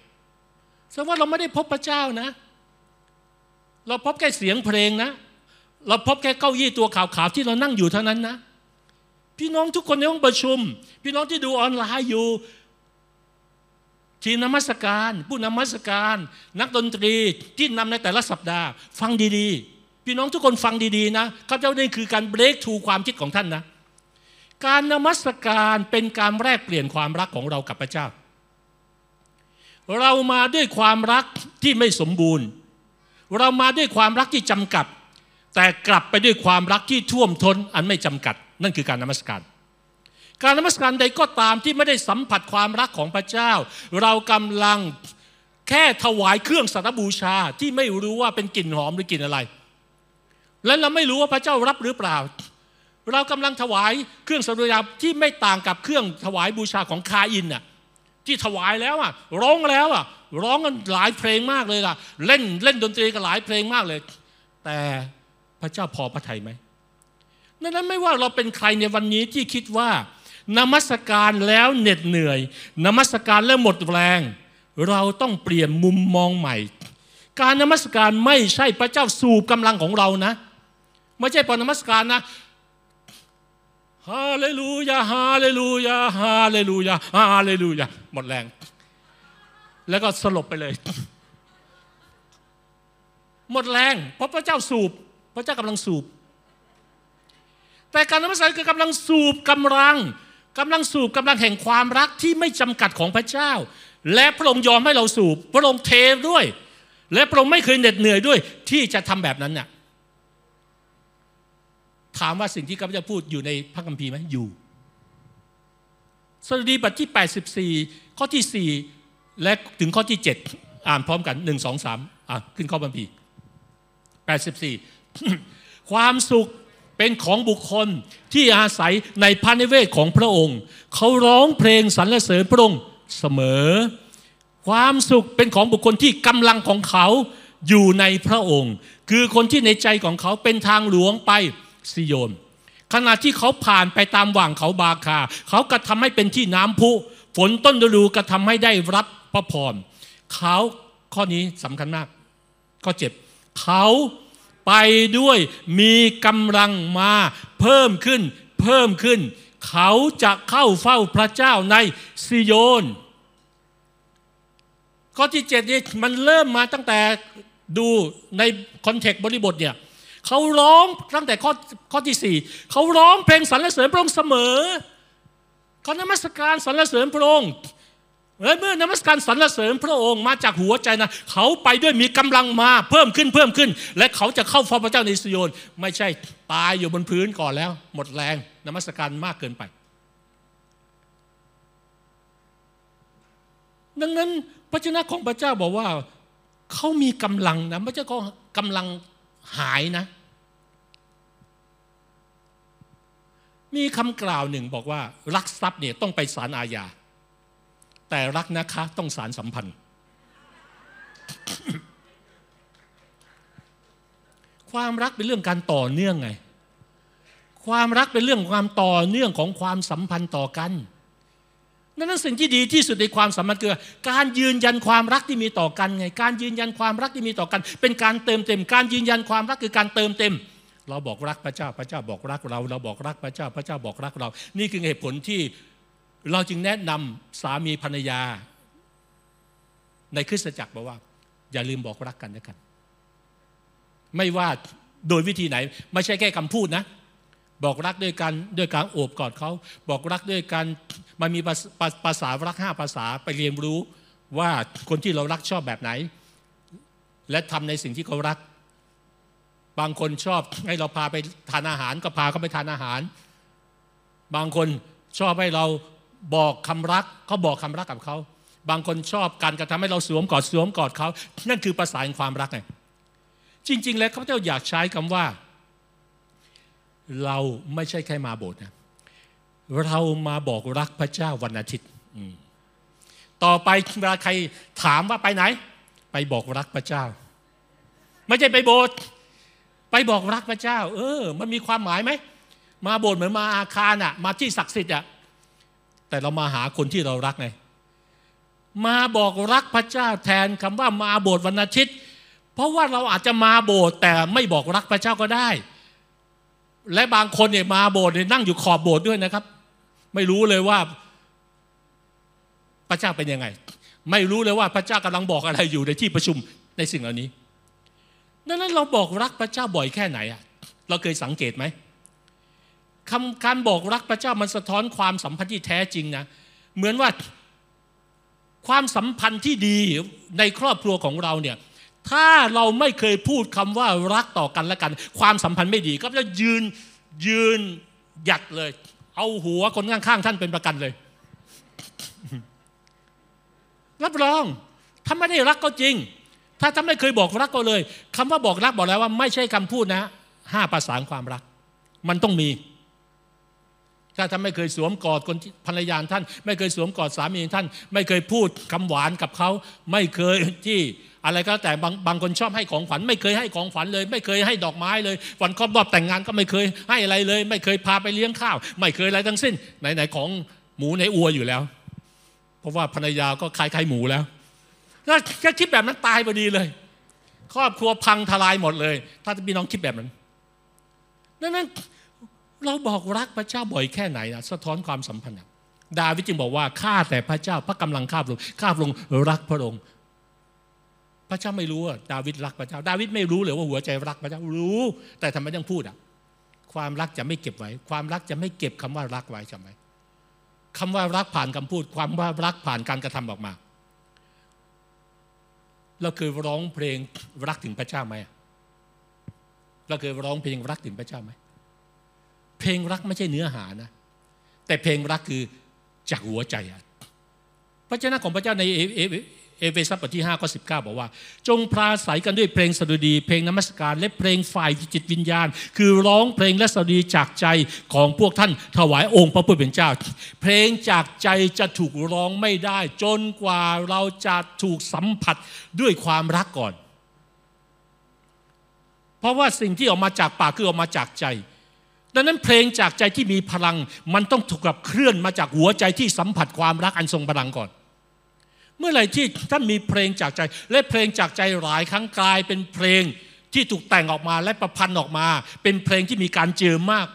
Speaker 1: แสดงว่าเราไม่ได้พบพระเจ้านะ เราพบแค่เสียงเพลงนะ เราพบแค่เก้าอี้ตัวขาวๆที่เรานั่งอยู่เท่านั้นนะ พี่น้องทุกคนในห้องประชุม พี่น้องที่ดูออนไลน์อยู่ทีมนมัสการ ผู้นมัสการ นักดนตรีที่นำในแต่ละสัปดาห์ ฟังดีๆ พี่น้องทุกคนฟังดีๆนะข้าเจ้านี่คือการเบรกทูความคิดของท่านนะ การนมัสการเป็นการแลกเปลี่ยนความรักของเรากับพระเจ้า เรามาด้วยความรักที่ไม่สมบูรณ์ เรามาด้วยความรักที่จำกัด แต่กลับไปด้วยความรักที่ท่วมท้นอันไม่จำกัด นั่นคือการนมัสการการนมัสการใดก็ตามที่ไม่ได้สัมผัสความรักของพระเจ้า เรากำลังแค่ถวายเครื่องสัตบูชาที่ไม่รู้ว่าเป็นกลิ่นหอมหรือกลิ่นอะไร และเราไม่รู้ว่าพระเจ้ารับหรือเปล่า เรากำลังถวายเครื่องสัตบูชาที่ไม่ต่างกับเครื่องถวายบูชาของคาอินน่ะที่ถวายแล้วอะร้องแล้วอะร้องกันหลายเพลงมากเลยล่ะ เล่นเล่นดนตรีกันหลายเพลงมากเลย แต่พระเจ้าพอพระทัยไหมดังนั้นไม่ว่าเราเป็นใครในวันนี้ที่คิดว่านมัสการแล้วเหน็ดเหนื่อย นมัสการแล้วหมดแรง เราต้องเปลี่ยนมุมมองใหม่ การนมัสการไม่ใช่พระเจ้าสูบกำลังของเรานะ ไม่ใช่พอนมัสการนะฮาเลลูยาฮาเลลูยาฮาเลลูยาฮาเลลูยาหมดแรง แล้วก็สลบไปเลย หมดแรงเพราะพระเจ้าสูบ พระเจ้ากำลังสูบ แต่การนมัสการคือกำลังสูบกำลังกำลังสูบกำลังแห่งความรักที่ไม่จำกัดของพระเจ้า และพระองค์ยอมให้เราสูบ พระองค์เทด้วย และพระองค์ไม่เคยเหน็ดเหนื่อยด้วย ที่จะทำแบบนั้นน่ะ ถามว่าสิ่งที่ข้าพเจ้าพูดอยู่ในพระคัมภีร์ไหมอยู่สดุดีบทที่ 84 ข้อที่ 4 และถึงข้อที่ 7 อ่านพร้อมกัน 1 2 3 อะขึ้นข้อบัมพี84 ความสุขเป็นของบุคคลที่อาศัยในพระนิเวศของพระองค์ เขาร้องเพลงสรรเสริญพระองค์เสมอ ความสุขเป็นของบุคคลที่กำลังของเขาอยู่ในพระองค์ คือคนที่ในใจของเขาเป็นทางหลวงไป ซิโยน ขณะที่เขาผ่านไปตามว่างเขาบาคา เขากระทำให้เป็นที่น้ำพุฝนต้นฤดูกระทำให้ได้รับพระพรเขาข้อนี้สำคัญมาก ข้อเจ็บเขาไปด้วยมีกำลังมาเพิ่มขึ้น เพิ่มขึ้น เขาจะเข้าเฝ้าพระเจ้าในซิโยน ข้อที่เจ็ดนี่มันเริ่มมาตั้งแต่ดูในคอนเทกต์บริบทเนี่ย เขาร้องตั้งแต่ข้อข้อที่สี่เขาร้องเพลงสรรเสริญพระองค์เสมอเขานมัสการสรรเสริญพระองค์และเมื่อนมัสการสรรเสริญพระองค์มาจากหัวใจนะเขาไปด้วยมีกำลังมาเพิ่มขึ้นเพิ่มขึ้น และเขาจะเข้าเฝ้าพระเจ้าในซิโยนไม่ใช่ตายอยู่บนพื้นก่อนแล้ว หมดแรงนมัสการมากเกินไป ดังนั้นพระเจ้าของพระเจ้าบอกว่าเขามีกำลังนะพระเจ้าก็กำลังหายนะ มีคำกล่าวหนึ่งบอกว่า รักทรัพย์เนี่ยต้องไปศาลอาญา แต่รักนะคะต้องศาลสัมพันธ์ ความรักเป็นเรื่องการต่อเนื่องไง ความรักเป็นเรื่องความต่อเนื่องของความสัมพันธ์ต่อกันนั่นสิ่งที่ดีที่สุดในความสัมพันธ์คือการยืนยันความรักที่มีต่อกันไง การยืนยันความรักที่มีต่อกัน เป็นการเติมเต็ม การยืนยันความรักคือการเติมเต็ม เราบอกรักพระเจ้าพระเจ้าบอกรักเรา เราบอกรักพระเจ้าพระเจ้าบอกรักเรา นี่คือเหตุผลที่เราจึงแนะนำสามีภรรยา ในคริสตจักรบอกว่า อย่าลืมบอกรักกันนะกันไม่ว่าโดยวิธีไหน ไม่ใช่แค่คำพูดนะ บอกรักด้วยกันด้วยการโอบกอดเขาบอกรักด้วยกันมันมีภาษารักห้าภาษาไปเรียนรู้ว่าคนที่เรารักชอบแบบไหน และทำในสิ่งที่เขารัก บางคนชอบให้เราพาไปทานอาหารก็พาเขาไปทานอาหาร บางคนชอบให้เราบอกคำรักเขาบอกคำรักกับเขา บางคนชอบการกระทำให้เราสวมกอดสวมกอดเขา นั่นคือภาษาแห่งความรักไงจริง ๆ แล้วเขาเจ้าอยากใช้คำว่า เราไม่ใช่แค่มาโบสถ์นะเรามาบอกรักพระเจ้าวันอาทิตย์ต่อไปเวลาใครถามว่าไปไหน ไปบอกรักพระเจ้า ไม่ใช่ไปโบสถ์ ไปบอกรักพระเจ้า เออ มันมีความหมายไหม มาโบสถ์เหมือนมาอาคารอะมาที่ศักดิ์สิทธิ์อะแต่เรามาหาคนที่เรารักไง มาบอกรักพระเจ้าแทนคำว่ามาโบสถ์วันอาทิตย์ เพราะว่าเราอาจจะมาโบสถ์แต่ไม่บอกรักพระเจ้าก็ได้ และบางคนเนี่ยมาโบสถ์เนี่ยนั่งอยู่ขอบโบสถ์ด้วยนะครับ ไม่รู้เลยว่าพระเจ้าเป็นยังไง ไม่รู้เลยว่าพระเจ้ากำลังบอกอะไรอยู่ในที่ประชุมในสิ่งเหล่านี้ ดังนั้นเราบอกรักพระเจ้าบ่อยแค่ไหนอะเราเคยสังเกตไหมคำการบอกรักพระเจ้ามันสะท้อนความสัมพันธ์ที่แท้จริงนะเหมือนว่าความสัมพันธ์ที่ดีในครอบครัวของเราเนี่ยถ้าเราไม่เคยพูดคำว่ารักต่อกันและกัน ความสัมพันธ์ไม่ดี ก็จะยืนยืนหยัดเลย เอาหัวคนข้างๆท่านเป็นประกันเลย รับรองถ้าไม่ได้รักก็จริง ถ้าท่านไม่เคยบอกรักก็เลยคำว่าบอกรักบอกแล้วว่าไม่ใช่คำพูดนะห้าภาษาความรัก มันต้องมี ถ้าท่านไม่เคยสวมกอดคนภรรยาท่าน ไม่เคยสวมกอดสามีท่าน ไม่เคยพูดคำหวานกับเขา ไม่เคยที่อะไรก็แต่บางบางคนชอบให้ของขวัญไม่เคยให้ของขวัญเลย ไม่เคยให้ดอกไม้เลยวันครอบรอบแต่งงานก็ไม่เคยให้อะไรเลย ไม่เคยพาไปเลี้ยงข้าว ไม่เคยอะไรทั้งสิ้นไหนๆของหมูในอัวอยู่แล้ว เพราะว่าภรรยาก็คล้ายๆหมูแล้ว ถ้าแค่คิดแบบนั้นตายพอดีเลย ครอบครัวพังทลายหมดเลย ถ้าพี่น้องคิดแบบนั้นดังนั้นเราบอกรักพระเจ้าบ่อยแค่ไหนนะสะท้อนความสัมพันธ์ดาวิดจึงบอกว่าข้าแต่พระเจ้าพระกำลังข้าพระองค์ข้าพระองค์รักพระองค์พระเจ้าไม่รู้ว่าดาวิดรักพระเจ้า ดาวิดไม่รู้เลยว่าหัวใจรักพระเจ้ารู้ แต่ทำไมต้องพูดอะ ความรักจะไม่เก็บไว้ ความรักจะไม่เก็บคำว่ารักไว้ใช่ไหมคำว่ารักผ่านคำพูด ความว่ารักผ่านการกระทำออกมา เราเคยร้องเพลงรักถึงพระเจ้าไหมเราเคยร้องเพลงรักถึงพระเจ้าไหมเพลงรักไม่ใช่เนื้อหานะ แต่เพลงรักคือจากหัวใจพระเจ้าของพระเจ้าในเอ เอเฟซัสบทที่ 5 ข้อ 19 บอกว่า จงปราศัยกันด้วยเพลงสดุดี เพลงนมัสการ และเพลงฝ่ายจิตวิญญาณ คือร้องเพลงและสดุดีจากใจของพวกท่านถวายองค์พระผู้เป็นเจ้า เพลงจากใจจะถูกร้องไม่ได้ จนกว่าเราจะถูกสัมผัสด้วยความรักก่อน เพราะว่าสิ่งที่ออกมาจากปากคือออกมาจากใจดังนั้นเพลงจากใจที่มีพลังมันต้องถูกกับเคลื่อนมาจากหัวใจที่สัมผัสความรักอันทรงพลังก่อน เมื่อไหร่ที่ท่านมีเพลงจากใจ และเพลงจากใจหลายครั้งกลายเป็นเพลงที่ถูกแต่งออกมาและประพันธ์ออกมา เป็นเพลงที่มีการเจิมมาก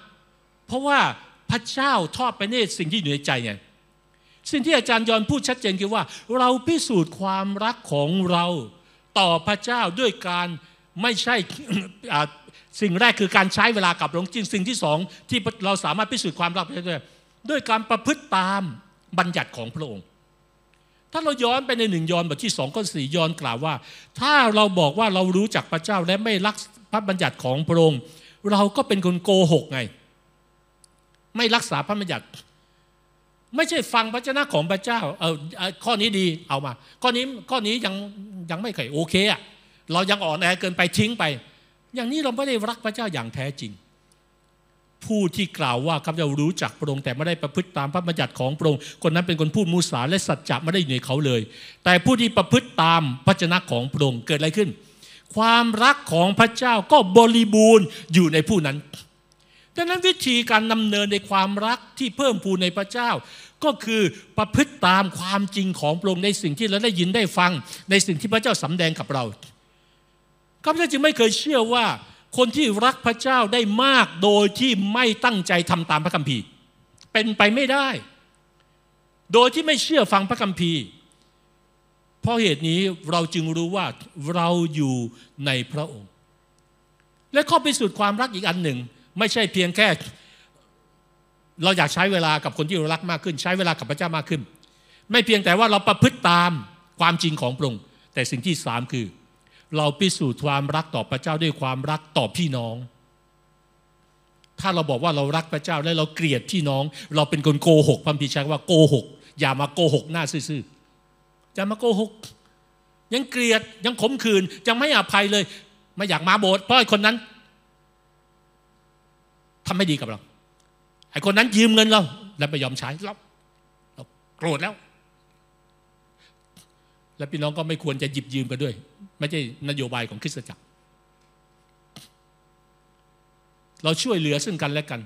Speaker 1: เพราะว่าพระเจ้าทอดไปในตสิ่งที่อยู่ในใจไงสิ่งที่อาจารย์ยอนพูดชัดเจนคือว่า เราพิสูจน์ความรักของเราต่อพระเจ้าด้วยการไม่ใช่สิ่งแรกคือการใช้เวลากับหลวงจริงสิ่งที่สองที่เราสามารถพิสูจน์ความรักได้ด้วยด้วยการประพฤติตามบัญญัติของพระองค์ ถ้าเราย้อนไปในหนึ่งยอห์นบทที่สองข้อสี่ยอห์นกล่าวว่า ถ้าเราบอกว่าเรารู้จักพระเจ้าและไม่รักพระบัญญัติของพระองค์เราก็เป็นคนโกหกไง ไม่รักษาพระบัญญัติ ไม่ใช่ฟังพระเจ้าของพระเจ้าเออข้อนี้ดีเอามา ข้อนี้ข้อนี้ยังยังไม่เคยโอเคอะเรายังอ่อนแอเกินไปทิ้งไป อย่างนี้เราไม่ได้รักพระเจ้าอย่างแท้จริง ผู้ที่กล่าวว่าข้าพเจ้ารู้จักพระองค์แต่ไม่ได้ประพฤติตามพระบัญญัติของพระองค์คนนั้นเป็นคนพูดมุสาและสัจจะไม่ได้อยู่ในเขาเลย แต่ผู้ที่ประพฤติตามพระชนะของพระองค์เกิดอะไรขึ้น ความรักของพระเจ้าก็บริบูรณ์อยู่ในผู้นั้นดังนั้นวิธีการดำเนินในความรักที่เพิ่มพูนในพระเจ้า ก็คือประพฤติตามความจริงของพระองค์ในสิ่งที่เราได้ยินได้ฟัง ในสิ่งที่พระเจ้าสำแดงกับเราข้าพเจ้าจึงไม่เคยเชื่อว่า คนที่รักพระเจ้าได้มากโดยที่ไม่ตั้งใจทำตามพระคัมภีร์ เป็นไปไม่ได้ โดยที่ไม่เชื่อฟังพระคัมภีร์ เพราะเหตุนี้เราจึงรู้ว่าเราอยู่ในพระองค์ และข้อพิสูจน์ความรักอีกอันหนึ่ง ไม่ใช่เพียงแค่ เราอยากใช้เวลากับคนที่เรารักมากขึ้น ใช้เวลากับพระเจ้ามากขึ้น ไม่เพียงแต่ว่าเราประพฤติตามความจริงของพระองค์แต่สิ่งที่สามคือ เราพิสูจน์ความรักต่อพระเจ้าด้วยความรักต่อพี่น้อง ถ้าเราบอกว่าเรารักพระเจ้าและเราเกลียดพี่น้อง เราเป็นคนโกหกพัมพีชักว่าโกหก อย่ามาโกหกหน้าซื่อๆอย่ามาโกหก ยังเกลียดยังขมขื่นยังไม่อภัยเลย ไม่อยากมาโบสถ์เพราะไอ้คนนั้นทำไม่ดีกับเรา ไอ้คนนั้นยืมเงินเรา แล้วไม่ยอมใช้เราเราโกรธแล้ว และพี่น้องก็ไม่ควรจะหยิบยืมกันด้วย ไม่ใช่นโยบายของคริสตจักร เราช่วยเหลือซึ่งกันและกัน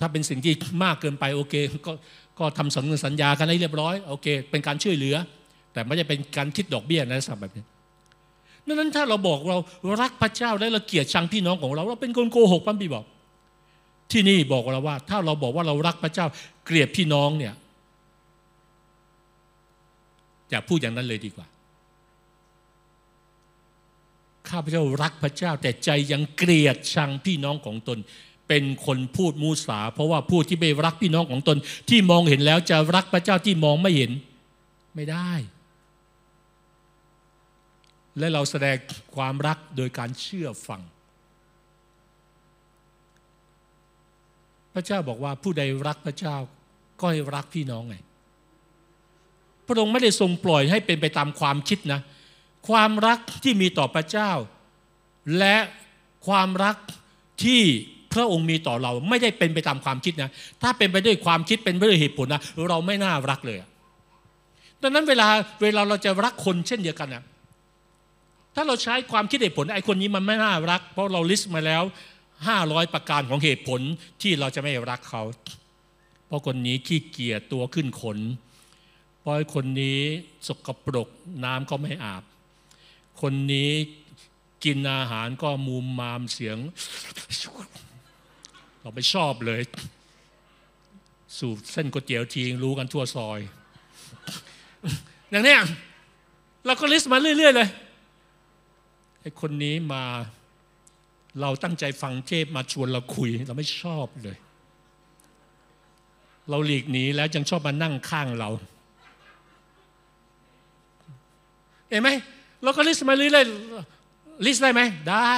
Speaker 1: ถ้าเป็นสิ่งที่มากเกินไปโอเค ก็ก็ทำสัญญาสัญญากันให้เรียบร้อยโอเค เป็นการช่วยเหลือ แต่ไม่ใช่เป็นการคิดดอกเบี้ยนะสับแบบนี้ดังนั้นถ้าเราบอกเรารักพระเจ้าและเราเกลียดชังพี่น้องของเรา เราเป็นคนโกหกพัมพีบอก ที่นี่บอกเราว่า ถ้าเราบอกว่าเรารักพระเจ้าเกลียดพี่น้องเนี่ย อย่าพูดอย่างนั้นเลยดีกว่า ข้าพเจ้ารักพระเจ้า แต่ใจยังเกลียดชังพี่น้องของตน เป็นคนพูดมูสา เพราะว่าผู้ที่ไม่รักพี่น้องของตน ที่มองเห็นแล้วจะรักพระเจ้าที่มองไม่เห็นไม่ได้ และเราแสดงความรักโดยการเชื่อฟังพระเจ้าบอกว่าผู้ใดรักพระเจ้าก็ให้รักพี่น้องไง พระองค์ไม่ได้ทรงปล่อยให้เป็นไปตามความคิดนะ ความรักที่มีต่อพระเจ้า และความรักที่พระองค์มีต่อเราไม่ได้เป็นไปตามความคิดนะ ถ้าเป็นไปด้วยความคิดเป็นไปด้วยเหตุผลนะเราไม่น่ารักเลยดังนั้นเวลาเวลาเราจะรักคนเช่นเดียวกันนะถ้าเราใช้ความคิดเหตุผลไอ้คนนี้มันไม่น่ารัก เพราะเราลิสต์มาแล้วห้าร้อยประการของเหตุผลที่เราจะไม่รักเขา เพราะคนนี้ขี้เกียจตัวขึ้นขน ราะคนนี้สกปรกน้ำก็ไม่อาบ คนนี้กินอาหารก็มูมมามเสียง เราไม่ชอบเลย สูดเส้นก๋วยเตี๋ยวทีรู้กันทั่วซอย อย่างนี้เราก็ list มาเรื่อย ๆ เลยไอ้คนนี้มาเราตั้งใจฟังเทศน์มาชวนเราคุย เราไม่ชอบเลย เราหลีกหนีแล้วยังชอบมานั่งข้างเรา เห็นไหมเราก็ list มาเรื่อยๆ list ได้ไหมได้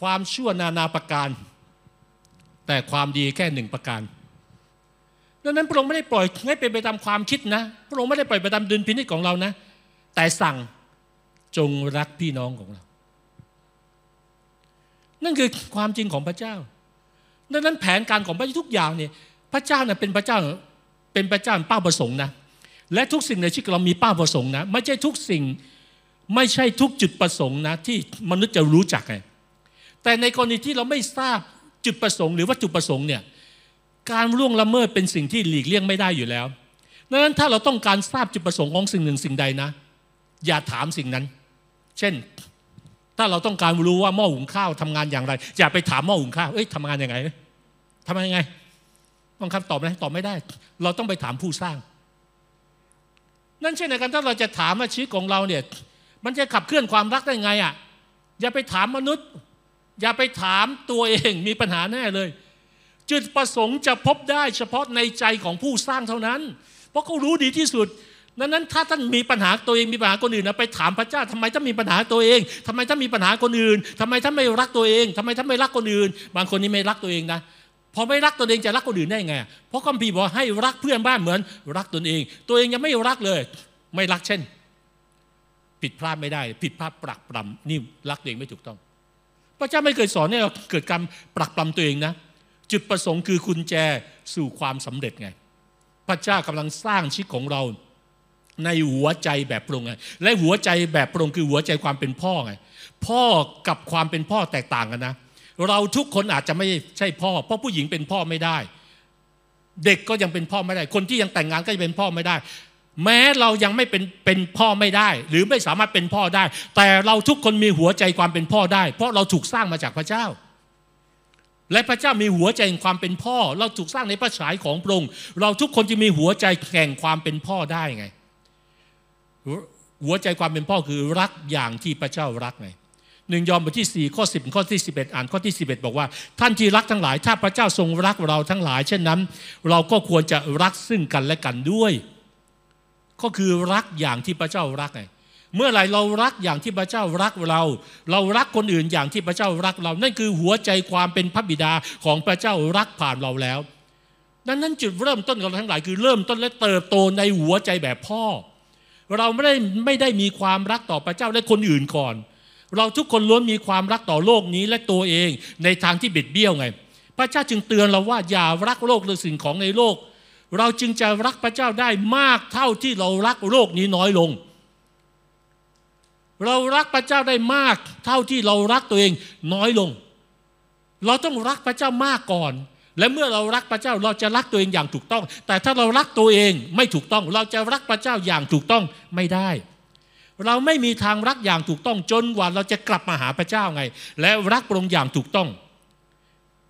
Speaker 1: ความชั่วนานาประการ แต่ความดีแค่หนึ่งประการดังนั้นพระองค์ไม่ได้ปล่อยให้เป็นไปตามความคิดนะ พระองค์ไม่ได้ปล่อยไปตามดุลพินิจของเรานะ แต่สั่งจงรักพี่น้องของเรา นั่นคือความจริงของพระเจ้า ดังนั้นแผนการของพระเจ้าทุกอย่างเนี่ย พระเจ้าเนี่ยเป็นพระเจ้าเป็นพระเจ้าเป้าประสงค์นะ และทุกสิ่งในชีวิตเรามีเป้าประสงค์นะ ไม่ใช่ทุกสิ่งไม่ใช่ทุกจุดประสงค์นะ ที่มนุษย์จะรู้จักไงแต่ในกรณีที่เราไม่ทราบจุดประสงค์ หรือวัตถุประสงค์เนี่ยการล่วงละเมิดเป็นสิ่งที่หลีกเลี่ยงไม่ได้อยู่แล้วดังนั้นถ้าเราต้องการทราบจุดประสงค์ของสิ่งหนึ่งสิ่งใดนะ อย่าถามสิ่งนั้น เช่น ถ้าเราต้องการรู้ว่าหม้อหุงข้าวทำงานอย่างไร อย่าไปถามหม้อหุงข้าวเอ้ยทำงานยังไงทำงานยังไงต้องคำตอบไหมตอบไม่ได้ เราต้องไปถามผู้สร้าง นั่นเช่นเดียวกันถ้าเราจะถามว่าชีวิตของเราเนี่ยมันจะขับเคลื่อนความรักได้ไงอะอย่าไปถามมนุษย์ อย่าไปถามตัวเองมีปัญหาแน่เลย จุดประสงค์จะพบได้เฉพาะในใจของผู้สร้างเท่านั้น เพราะเขารู้ดีที่สุดดังนั้นถ้าท่านมีปัญหาตัวเองมีปัญหาคนอื่นนะไปถามพระเจ้าทำไมท่านมีปัญหาตัวเองทำไมท่านมีปัญหาคนอื่นทำไมท่านไม่รักตัวเองทำไมท่านไม่รักคนอื่น บางคนนี่ไม่รักตัวเองนะ พอไม่รักตัวเองจะรักคนอื่นได้ไง เพราะคัมภีร์บอกให้รักเพื่อนบ้านเหมือนรักตนเอง ตัวเองยังไม่รักเลย ไม่รักเช่น ผิดพลาดไม่ได้ ผิดพลาดปรักปรำนี่รักตัวเองไม่ถูกต้อง พระเจ้าไม่เคยสอนให้เราเกิดการปรักปรำตัวเองนะ จุดประสงค์คือกุญแจสู่ความสำเร็จไง พระเจ้ากำลังสร้างชีวิตของเราในหัวใจแบบปรุงไง และหัวใจแบบปรุงคือหัวใจความเป็นพ่อไง พ่อกับความเป็นพ่อแตกต่างกันนะ เราทุกคนอาจจะไม่ใช่พ่อ เพราะผู้หญิงเป็นพ่อไม่ได้ เด็กก็ยังเป็นพ่อไม่ได้ คนที่ยังแต่งงานก็จะเป็นพ่อไม่ได้ แม้เรายังไม่เป็นเป็นพ่อไม่ได้ หรือไม่สามารถเป็นพ่อได้ แต่เราทุกคนมีหัวใจความเป็นพ่อได้ เพราะเราถูกสร้างมาจากพระเจ้าและพระเจ้ามีหัวใจแห่งความเป็นพ่อ เราถูกสร้างในพระฉายของพระองค์เราทุกคนจะมีหัวใจแข่งความเป็นพ่อได้ไง หัวใจความเป็นพ่อคือรักอย่างที่พระเจ้ารักไง หนึ่งยอห์นบทที่ 4 ข้อ 10 ข้อที่ 11 อ่านข้อที่ 11 บอกว่า ท่านที่รักทั้งหลาย ถ้าพระเจ้าทรงรักเราทั้งหลาย เช่นนั้น เราก็ควรจะรักซึ่งกันและกันด้วย ก็คือรักอย่างที่พระเจ้ารักไงเมื่อไหร่เรารักอย่างที่พระเจ้ารักเรา เรารักคนอื่นอย่างที่พระเจ้ารักเรา นั่นคือหัวใจความเป็นพระบิดาของพระเจ้ารักผ่านเราแล้ว ดังนั้นจุดเริ่มต้นของเราทั้งหลายคือเริ่มต้นและเติบโตในหัวใจแบบพ่อ เราไม่ได้ไม่ได้มีความรักต่อพระเจ้าและคนอื่นก่อน เราทุกคนล้วนมีความรักต่อโลกนี้และตัวเองในทางที่บิดเบี้ยวไง พระเจ้าจึงเตือนเราว่าอย่ารักโลกหรือสิ่งของในโลก เราจึงจะรักพระเจ้าได้มากเท่าที่เรารักโลกนี้น้อยลง เรารักพระเจ้าได้มากเท่าที่เรารักตัวเองน้อยลง เราต้องรักพระเจ้ามากก่อน และเมื่อเรารักพระเจ้าเราจะรักตัวเองอย่างถูกต้อง แต่ถ้าเรารักตัวเองไม่ถูกต้อง เราจะรักพระเจ้าอย่างถูกต้องไม่ได้ เราไม่มีทางรักอย่างถูกต้องจนกว่าเราจะกลับมาหาพระเจ้าไง และรักพระองค์อย่างถูกต้อง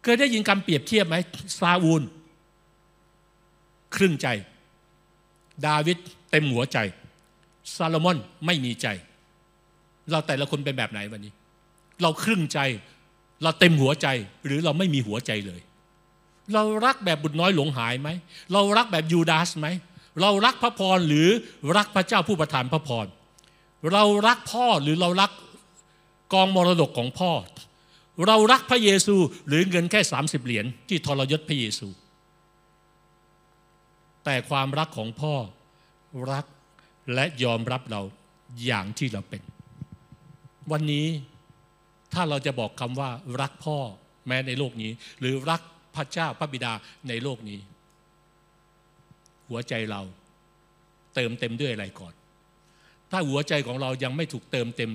Speaker 1: เคยได้ยินคำเปรียบเทียบไหมซาอูล ครึ่งใจ ดาวิดเต็มหัวใจ ซาโลมอนไม่มีใจ เราแต่ละคนเป็นแบบไหนวันนี้ เราครึ่งใจ เราเต็มหัวใจหรือเราไม่มีหัวใจเลย เรารักแบบบุตรน้อยหลงหายไหม เรารักแบบยูดาสไหม เรารักพระพรหรือรักพระเจ้าผู้ประทานพระพร เรารักพ่อหรือเรารักกองมรดกของพ่อ เรารักพระเยซูหรือเงินแค่ 30 เหรียญที่ทรยศพระเยซู แต่ความรักของพ่อรักและยอมรับเราอย่างที่เราเป็น วันนี้ถ้าเราจะบอกคำว่ารักพ่อแม้ในโลกนี้ หรือรักพระเจ้าพระบิดาในโลกนี้ หัวใจเราเติมเต็มด้วยอะไรก่อน ถ้าหัวใจของเรายังไม่ถูกเติมเต็ม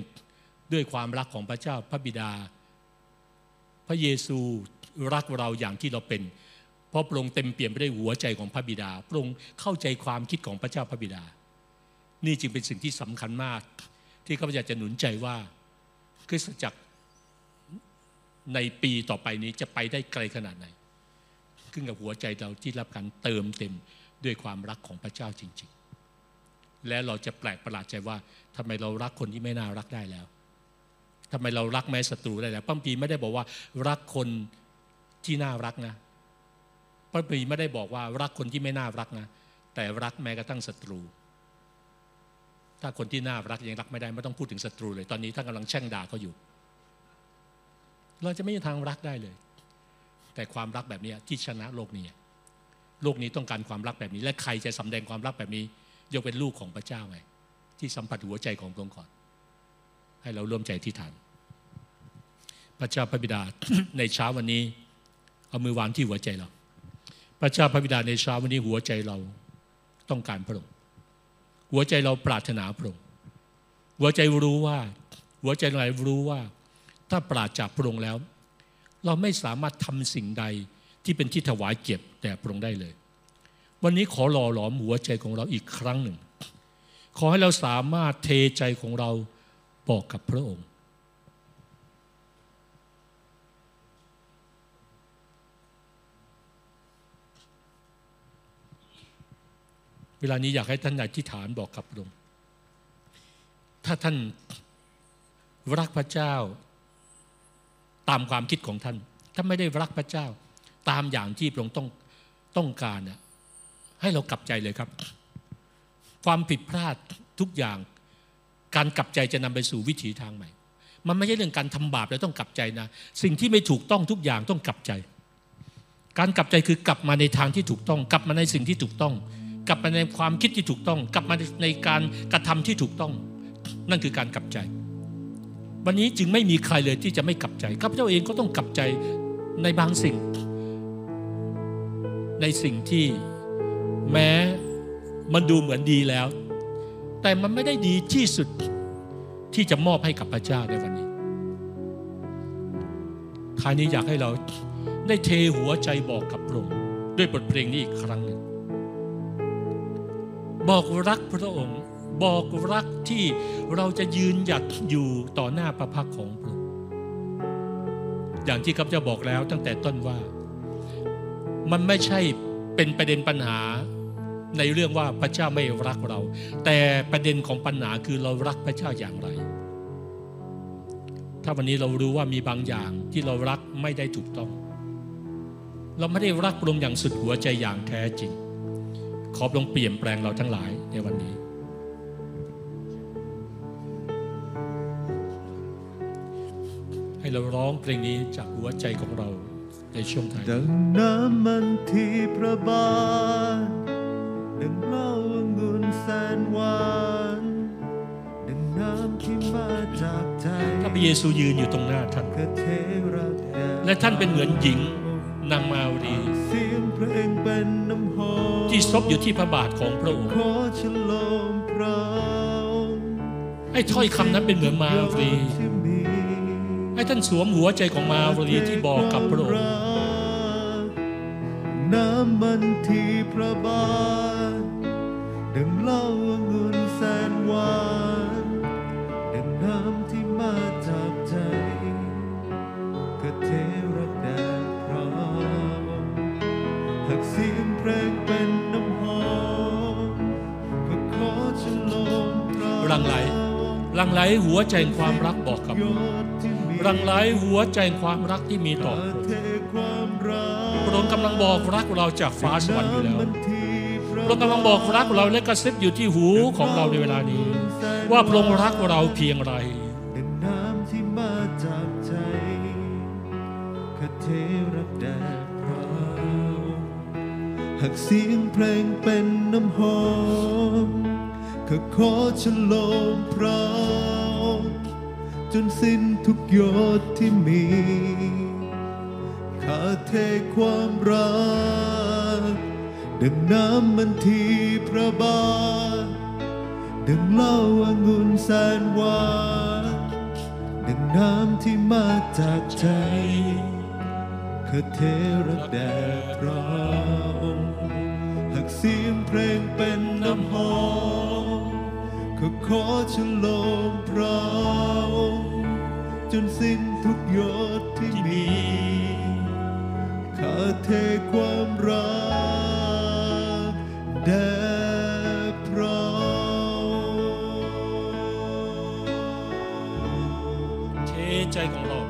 Speaker 1: ด้วยความรักของพระเจ้าพระบิดา พระเยซูรักเราอย่างที่เราเป็น เพราะพระองค์เต็มเปี่ยมไปด้วยหัวใจของพระบิดา พระองค์เข้าใจความคิดของพระเจ้าพระบิดา นี่จึงเป็นสิ่งที่สำคัญมาก ที่ข้าพเจ้าจะหนุนใจว่าคริสตจักรในปีต่อไปนี้จะไปได้ไกลขนาดไหน ขึ้นกับหัวใจเราที่รับการเติมเต็มด้วยความรักของพระเจ้าจริง ๆ และเราจะแปลกประหลาดใจว่าทำไมเรารักคนที่ไม่น่ารักได้แล้วทำไมเรารักแม้ศัตรูได้แล้วปั้มปีไม่ได้บอกว่า รักคนที่น่ารักนะพระบีไม่ได้บอกว่า รักคนที่ไม่น่ารักนะ แต่รักแม้กระทั่งศัตรู ถ้าคนที่น่ารักยังรักไม่ได้ไม่ต้องพูดถึงศัตรูเลย ตอนนี้ท่านกำลังแช่งด่าเขาอยู่ เราจะไม่มีทางรักได้เลย แต่ความรักแบบนี้ที่ชนะโลกนี้โลกนี้ต้องการความรักแบบนี้ และใครจะสำแดงความรักแบบนี้ ยกเป็นลูกของพระเจ้าไงที่สัมผัสหัวใจของพระองค์ก่อนให้เราร่วมใจที่ฐาน พระเจ้าพระบิดาในเช้าวันนี้ เอามือวางที่หัวใจเรา พระเจ้าพระบิดาในเช้าวันนี้หัวใจเราต้องการพระองค์หัวใจเราปรารถนาพระองค์หัวใจรู้ว่า หัวใจเรารู้ว่า ถ้าปราศจากพระองค์แล้ว เราไม่สามารถทำสิ่งใดที่เป็นที่ถวายเกียรติแด่พระองค์ได้เลย วันนี้ขอหล่อหลอมหัวใจของเราอีกครั้งหนึ่ง ขอให้เราสามารถเทใจของเราบอกกับพระองค์ เวลานี้อยากให้ท่านอธิษฐานบอกกับพระองค์ ถ้าท่านรักพระเจ้า ตามความคิดของท่าน ถ้าไม่ได้รักพระเจ้า ตามอย่างที่พระองค์ต้องต้องการน่ะ ให้เรากลับใจเลยครับ ความผิดพลาดทุกอย่าง การกลับใจจะนำไปสู่วิถีทางใหม่ มันไม่ใช่เรื่องการทำบาปแล้วต้องกลับใจนะ สิ่งที่ไม่ถูกต้องทุกอย่างต้องกลับใจ การกลับใจคือกลับมาในทางที่ถูกต้อง กลับมาในสิ่งที่ถูกต้อง กลับมาในความคิดที่ถูกต้อง กลับมาในการกระทำที่ถูกต้อง นั่นคือการกลับใจ วันนี้จึงไม่มีใครเลยที่จะไม่กลับใจข้าพเจ้าเองก็ต้องกลับใจในบางสิ่ง ในสิ่งที่ แม้มันดูเหมือนดีแล้ว แต่มันไม่ได้ดีที่สุดที่จะมอบให้กับพระเจ้าในวันนี้ท้ายนี้อยากให้เราได้เทหัวใจบอกกับพระองค์ด้วยบทเพลงนี้อีกครั้งหนึ่งบอกรักพระองค์ บอกรักที่เราจะยืนหยัดอยู่ต่อหน้าพระพักของพระองค์อย่างที่ข้าพเจ้าบอกแล้วตั้งแต่ต้นว่า มันไม่ใช่ เป็นประเด็นปัญหาในเรื่องว่าพระเจ้าไม่รักเรา แต่ประเด็นของปัญหาคือเรารักพระเจ้าอย่างไร ถ้าวันนี้เรารู้ว่ามีบางอย่างที่เรารักไม่ได้ถูกต้อง เราไม่ได้รักพระองค์อย่างสุดหัวใจอย่างแท้จริง ขอพระองค์เปลี่ยนแปลงเราทั้งหลายในวันนี้ ให้เราร้องเพลงนี้จากหัวใจของเรา ในช่วงท้าย
Speaker 2: ดังน้ำมันที่พระบานดังเหล้าองุ่นแสนหวานดังน้ำที่มาจากใจ
Speaker 1: ถ้าพระเยซูยืนอยู่ตรงหน้าท่าน
Speaker 2: กระเทระแดง
Speaker 1: และท่านเป็นเหมือนหญิงนางมาวดี
Speaker 2: เสียงเพลงเป็นน้ำหอม
Speaker 1: ที่ซบอยู่ที่พระบาทของพระองค์
Speaker 2: ขอฉลองพระองค์
Speaker 1: ให้ถ้อยคำนั้นเป็นเหมือนมารี
Speaker 2: ที่มี
Speaker 1: ให้ท่านสวมหัวใจของมารีที่บอกกับพระองค์
Speaker 2: น้ำมันที่พระบาทดังเหล้าองุ่นแสนหวานดังน้ำที่มาจากใจกระเทระแดดพระหากเสียงเพลงเป็นน้ำหอมก็ขอฉลองพระ
Speaker 1: รังไหลลังไหลหัวใจแห่งความรักบอกกับพ ระองค์
Speaker 2: ยอดที่มี
Speaker 1: รังไหลหัวใจแห่งความรักที่มีต่อพระองค์
Speaker 2: เทความรัก
Speaker 1: พระองค์กำลังบอกรักเราจากฟ้าสวรรค์อยู่แล้ว
Speaker 2: น้ำมันที่พ
Speaker 1: พระองค์กำลังบอกรักเราและกระซิบอยู่ที่หูของเราในเวลานี้ ว่าพระองค์รักเราเพียงไร
Speaker 2: ดังน้ำที่มาจากใจคาเทรับแดดพระหากเสียงเพลงเป็นน้ำหอมข้าขอฉลองพระองค์ จนสิ้นทุกหยดที่มีข้าเทความรัก ดังน้ำมันที่พระบาท ดังเหล้าองุ่นแสนหวานดังน้ำที่มาจากใจข้าเทระแด่พระองค์หากเสียงเพลงเป็นน้ำหอมข้าขอฉลองพระองค์ จนสิ้นทุกยดที่มีข้าเทความรักแด่พระ
Speaker 1: เทใจของเรา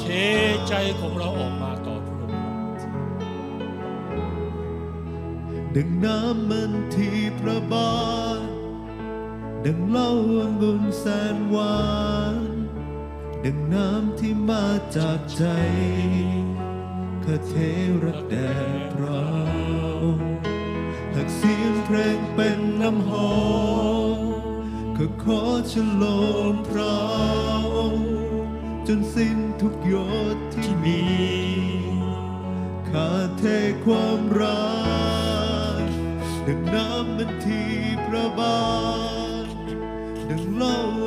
Speaker 1: เทใจของเราออกมาต่อพระองค์
Speaker 2: ดังน้ำมันที่พระบาทดังเล้าองุ่นแสนหวาน ดังน้ำที่มาจากใจข้าเทรักแด่พระองค์หากเสียงเพลงเป็นน้ำหอมก็ขอฉลมพระองค์จนสิ้นทุกยดที่มีข้าเทความรักดังน้ำมันที่พระบาทดังเล้า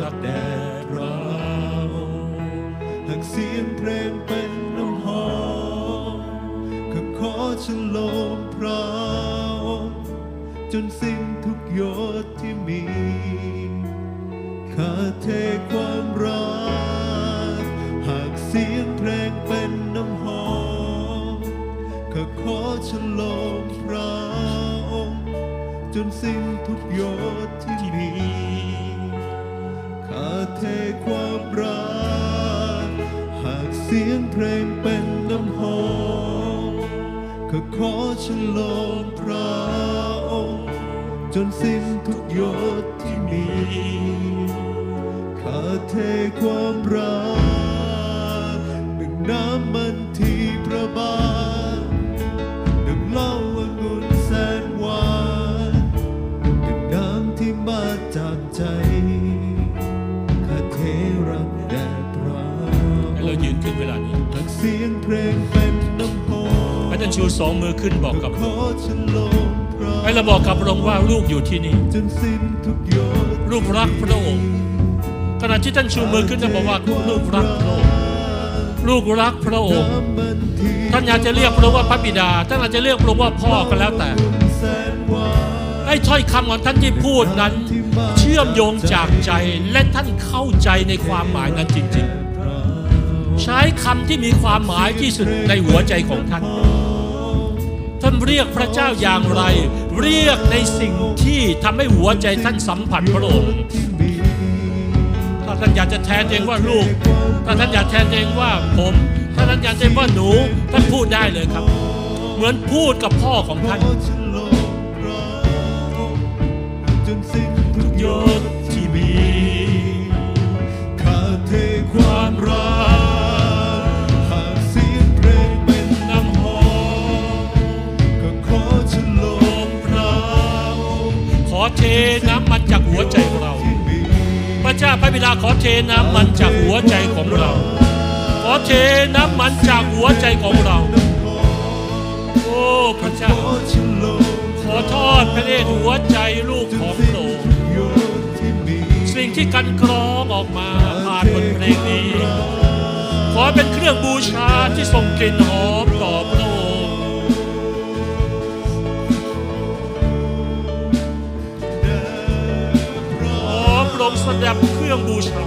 Speaker 2: รักแด่พระองค์หากเสียงเพลงเป็นน้ำหอมข้าขอฉลมพระองค์จนสิ้นทุกหยดที่มีข้าเทความรัก หากเสียงเพลงเป็นน้ำหอมข้าขอฉลองพระองค์จนสิ้นทุกหยด ขอฉลองพระองค์จนสิ้นทุกยดที่มีข้าเทความรักดังน้ำมันที่พระบาทดังเล้าองุ่นแสนหวานดังน้ำที่มาจากใจข้าเทรักแด่พระ
Speaker 1: ให้เรายืนขึ้นเวลานี้
Speaker 2: หากเสียงเพลงเป็นน้ำหอ
Speaker 1: ท่านชูสองมือขึ้นบอกกับ
Speaker 2: ขอฉลองพระ
Speaker 1: ให้เราบอกกับพระองค์ว่าลูกอยู่ที่นี่
Speaker 2: จนสิ้นทุกหยด
Speaker 1: ลูกรักพระองค์ขณะที่ท่านชูมือขึ้นท่านบอกว่าลูกรักพระองค์ลูกรักพระองค์
Speaker 2: น้ำมันที่
Speaker 1: ท่านอยากจะเรียกพระองค์ว่าพระบิดา ท่านอาจจะเรียกพระองค์ว่าพ่อก็แล้วแต่
Speaker 2: แสนหวาน
Speaker 1: ให้ถ้อยคำของท่านที่พูดนั้น เชื่อมโยงจากใจและท่านเข้าใจในความหมายนั้นจริง ๆ ใช้คำที่มีความหมายที่สุดในหัวใจของท่าน ท่านเรียกพระเจ้าอย่างไร เรียกในสิ่งที่ทำให้หัวใจท่านสัมผัสพระองค์ถ้าท่านอยากจะแทนตัวเองว่าลูก ถ้าท่านอยากแทนตัวเองว่าผม ถ้าท่านอยากจะว่าหนู ท่านพูดได้เลยครับ เหมือนพูดกับพ่อของท่าน
Speaker 2: ขอฉลองพระองค์จนสิ้นทุกหยดที่มีข้าเทความรัก เท
Speaker 1: น้ำมันจากหัวใจของเรา พระเจ้าพระบิดาขอเทน้ำมันจากหัวใจของเรา ขอเทน้ำมันจากหัวใจของเรา โอ้พระเจ้า
Speaker 2: ขอ
Speaker 1: ทอดพระเนตรหัวใจลูกของ
Speaker 2: สิ้
Speaker 1: พ
Speaker 2: น
Speaker 1: ระองค์
Speaker 2: ทุก
Speaker 1: สิ่งที่กันกรองออกมาผ่านบทเพลงนี้ ขอเป็นเครื่องบูชาที่ส่งกลิ่นหอม สดงเครื่องบูชา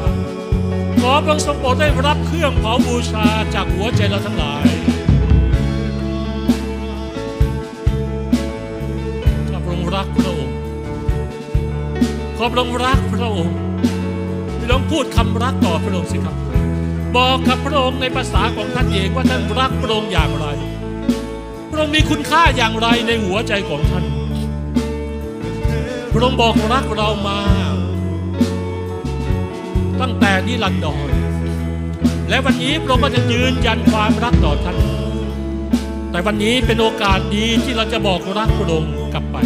Speaker 1: ขอพระองค์ทรงโปรดได้รับเครื่องเผาบูชาจากหัวใจเราทั้งหลายข้าพระองค์รักพระองค์ขอพระองค์รักพระองค์พี่น้องพูดคำรักต่อพระองค์สิครับ บอกกับพระองค์ในภาษาของท่านเองว่าท่านรักพระองค์อย่างไร พระองค์มีคุณค่าอย่างไรในหัวใจของท่านพระองค์บอกรักเรามา ตั้งแต่นิรันดรและวันนี้พระองค์ก็จะยืนยันความรักต่อท่าน แต่วันนี้เป็นโอกาสดีที่เราจะบอกรักพระองค์กลับไป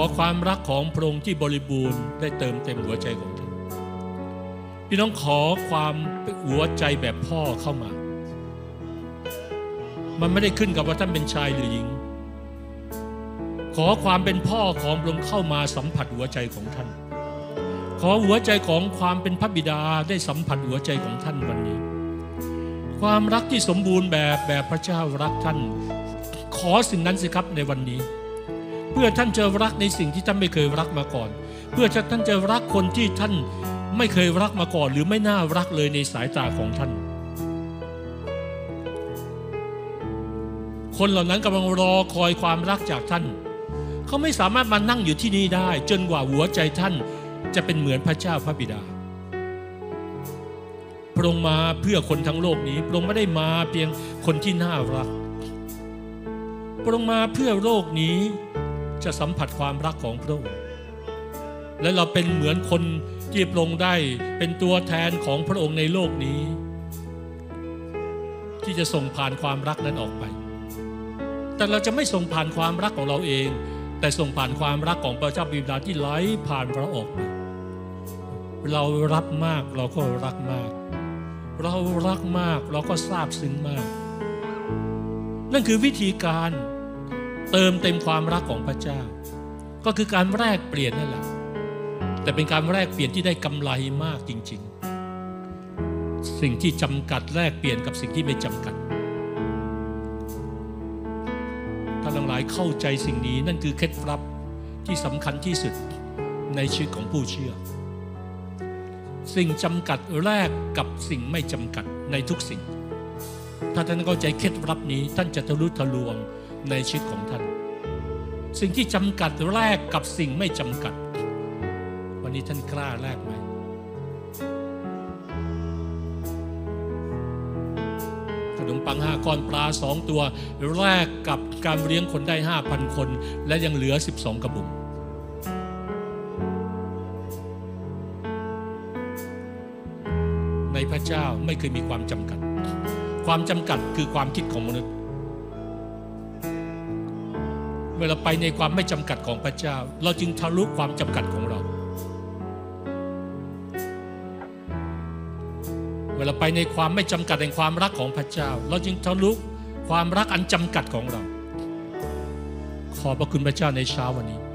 Speaker 1: อค
Speaker 2: วามรักของพระองค์ที่
Speaker 1: บริบูรณ์ได้เติมเต็มหัวใจของท่านพี่น้องขอความหัวใจแบบพ่อเข้ามา มันไม่ได้ขึ้นกับว่าท่านเป็นชายหรือหญิง ขอความเป็นพ่อของพระองค์เข้ามาสัมผัสหัวใจของท่าน ขอหัวใจของความเป็นพระบิดาได้สัมผัสหัวใจของท่านวันนี้ ความรักที่สมบูรณ์แบบแบบพระเจ้ารักท่าน ขอสิ่งนั้นสิครับในวันนี้ เพื่อท่านจะรักในสิ่งที่ท่านไม่เคยรักมาก่อน เพื่อท่านจะรักคนที่ท่านไม่เคยรักมาก่อน หรือไม่น่ารักเลยในสายตาของท่าน คนเหล่านั้นกำลังรอคอยความรักจากท่าน เขาไม่สามารถมานั่งอยู่ที่นี่ได้ จนกว่าหัวใจท่านจะเป็นเหมือนพระเจ้าพระบิดาพระองค์มาเพื่อคนทั้งโลกนี้พระองค์ไม่ได้มาเพียงคนที่น่ารักพระองค์มาเพื่อโลกนี้ จะสัมผัสความรักของพระองค์ และเราเป็นเหมือนคนที่พระองค์ได้เป็นตัวแทนของพระองค์ในโลกนี้ ที่จะส่งผ่านความรักนั้นออกไป แต่เราจะไม่ส่งผ่านความรักของเราเอง แต่ส่งผ่านความรักของพระเจ้าบิดาที่ไหลผ่านเราออกมาเรารับมากเราก็รักมาก เรารักมากเราก็ซาบซึ้งมาก นั่นคือวิธีการ เติมเต็มความรักของพระเจ้า ก็คือการแลกเปลี่ยนนั่นแหละแต่เป็นการแลกเปลี่ยนที่ได้กำไรมากจริง ๆ สิ่งที่จำกัดแลกเปลี่ยนกับสิ่งที่ไม่จำกัดถ้าทั้งหลายเข้าใจสิ่งนี้นั่นคือเคล็ดลับที่สำคัญที่สุดในชีวิตของผู้เชื่อ สิ่งจำกัดแลกกับสิ่งไม่จำกัดในทุกสิ่ง ถ้าท่านเข้าใจเคล็ดลับนี้ท่านจะทะลุทะลวง ในชีวิตของท่าน สิ่งที่จำกัดแลกกับสิ่งไม่จำกัด วันนี้ท่านกล้าแลกไหมขนมปังห้าก้อนปลาสองตัวแลกกับการเลี้ยงคนได้ห้าพันคน และยังเหลือ 12 กระบุงในพระเจ้าไม่เคยมีความจำกัด ความจำกัดคือความคิดของมนุษย์ มื่อเราไปในความไม่จำกัดของพระเจ้า เราจึงทะลุความจำกัดของเรา เมื่อเราไปในความไม่จำกัดแห่งความรักของพระเจ้า เราจึงทะลุความรักอันจำกัดของเรา ขอบพระคุณพระเจ้าในเช้าวันนี้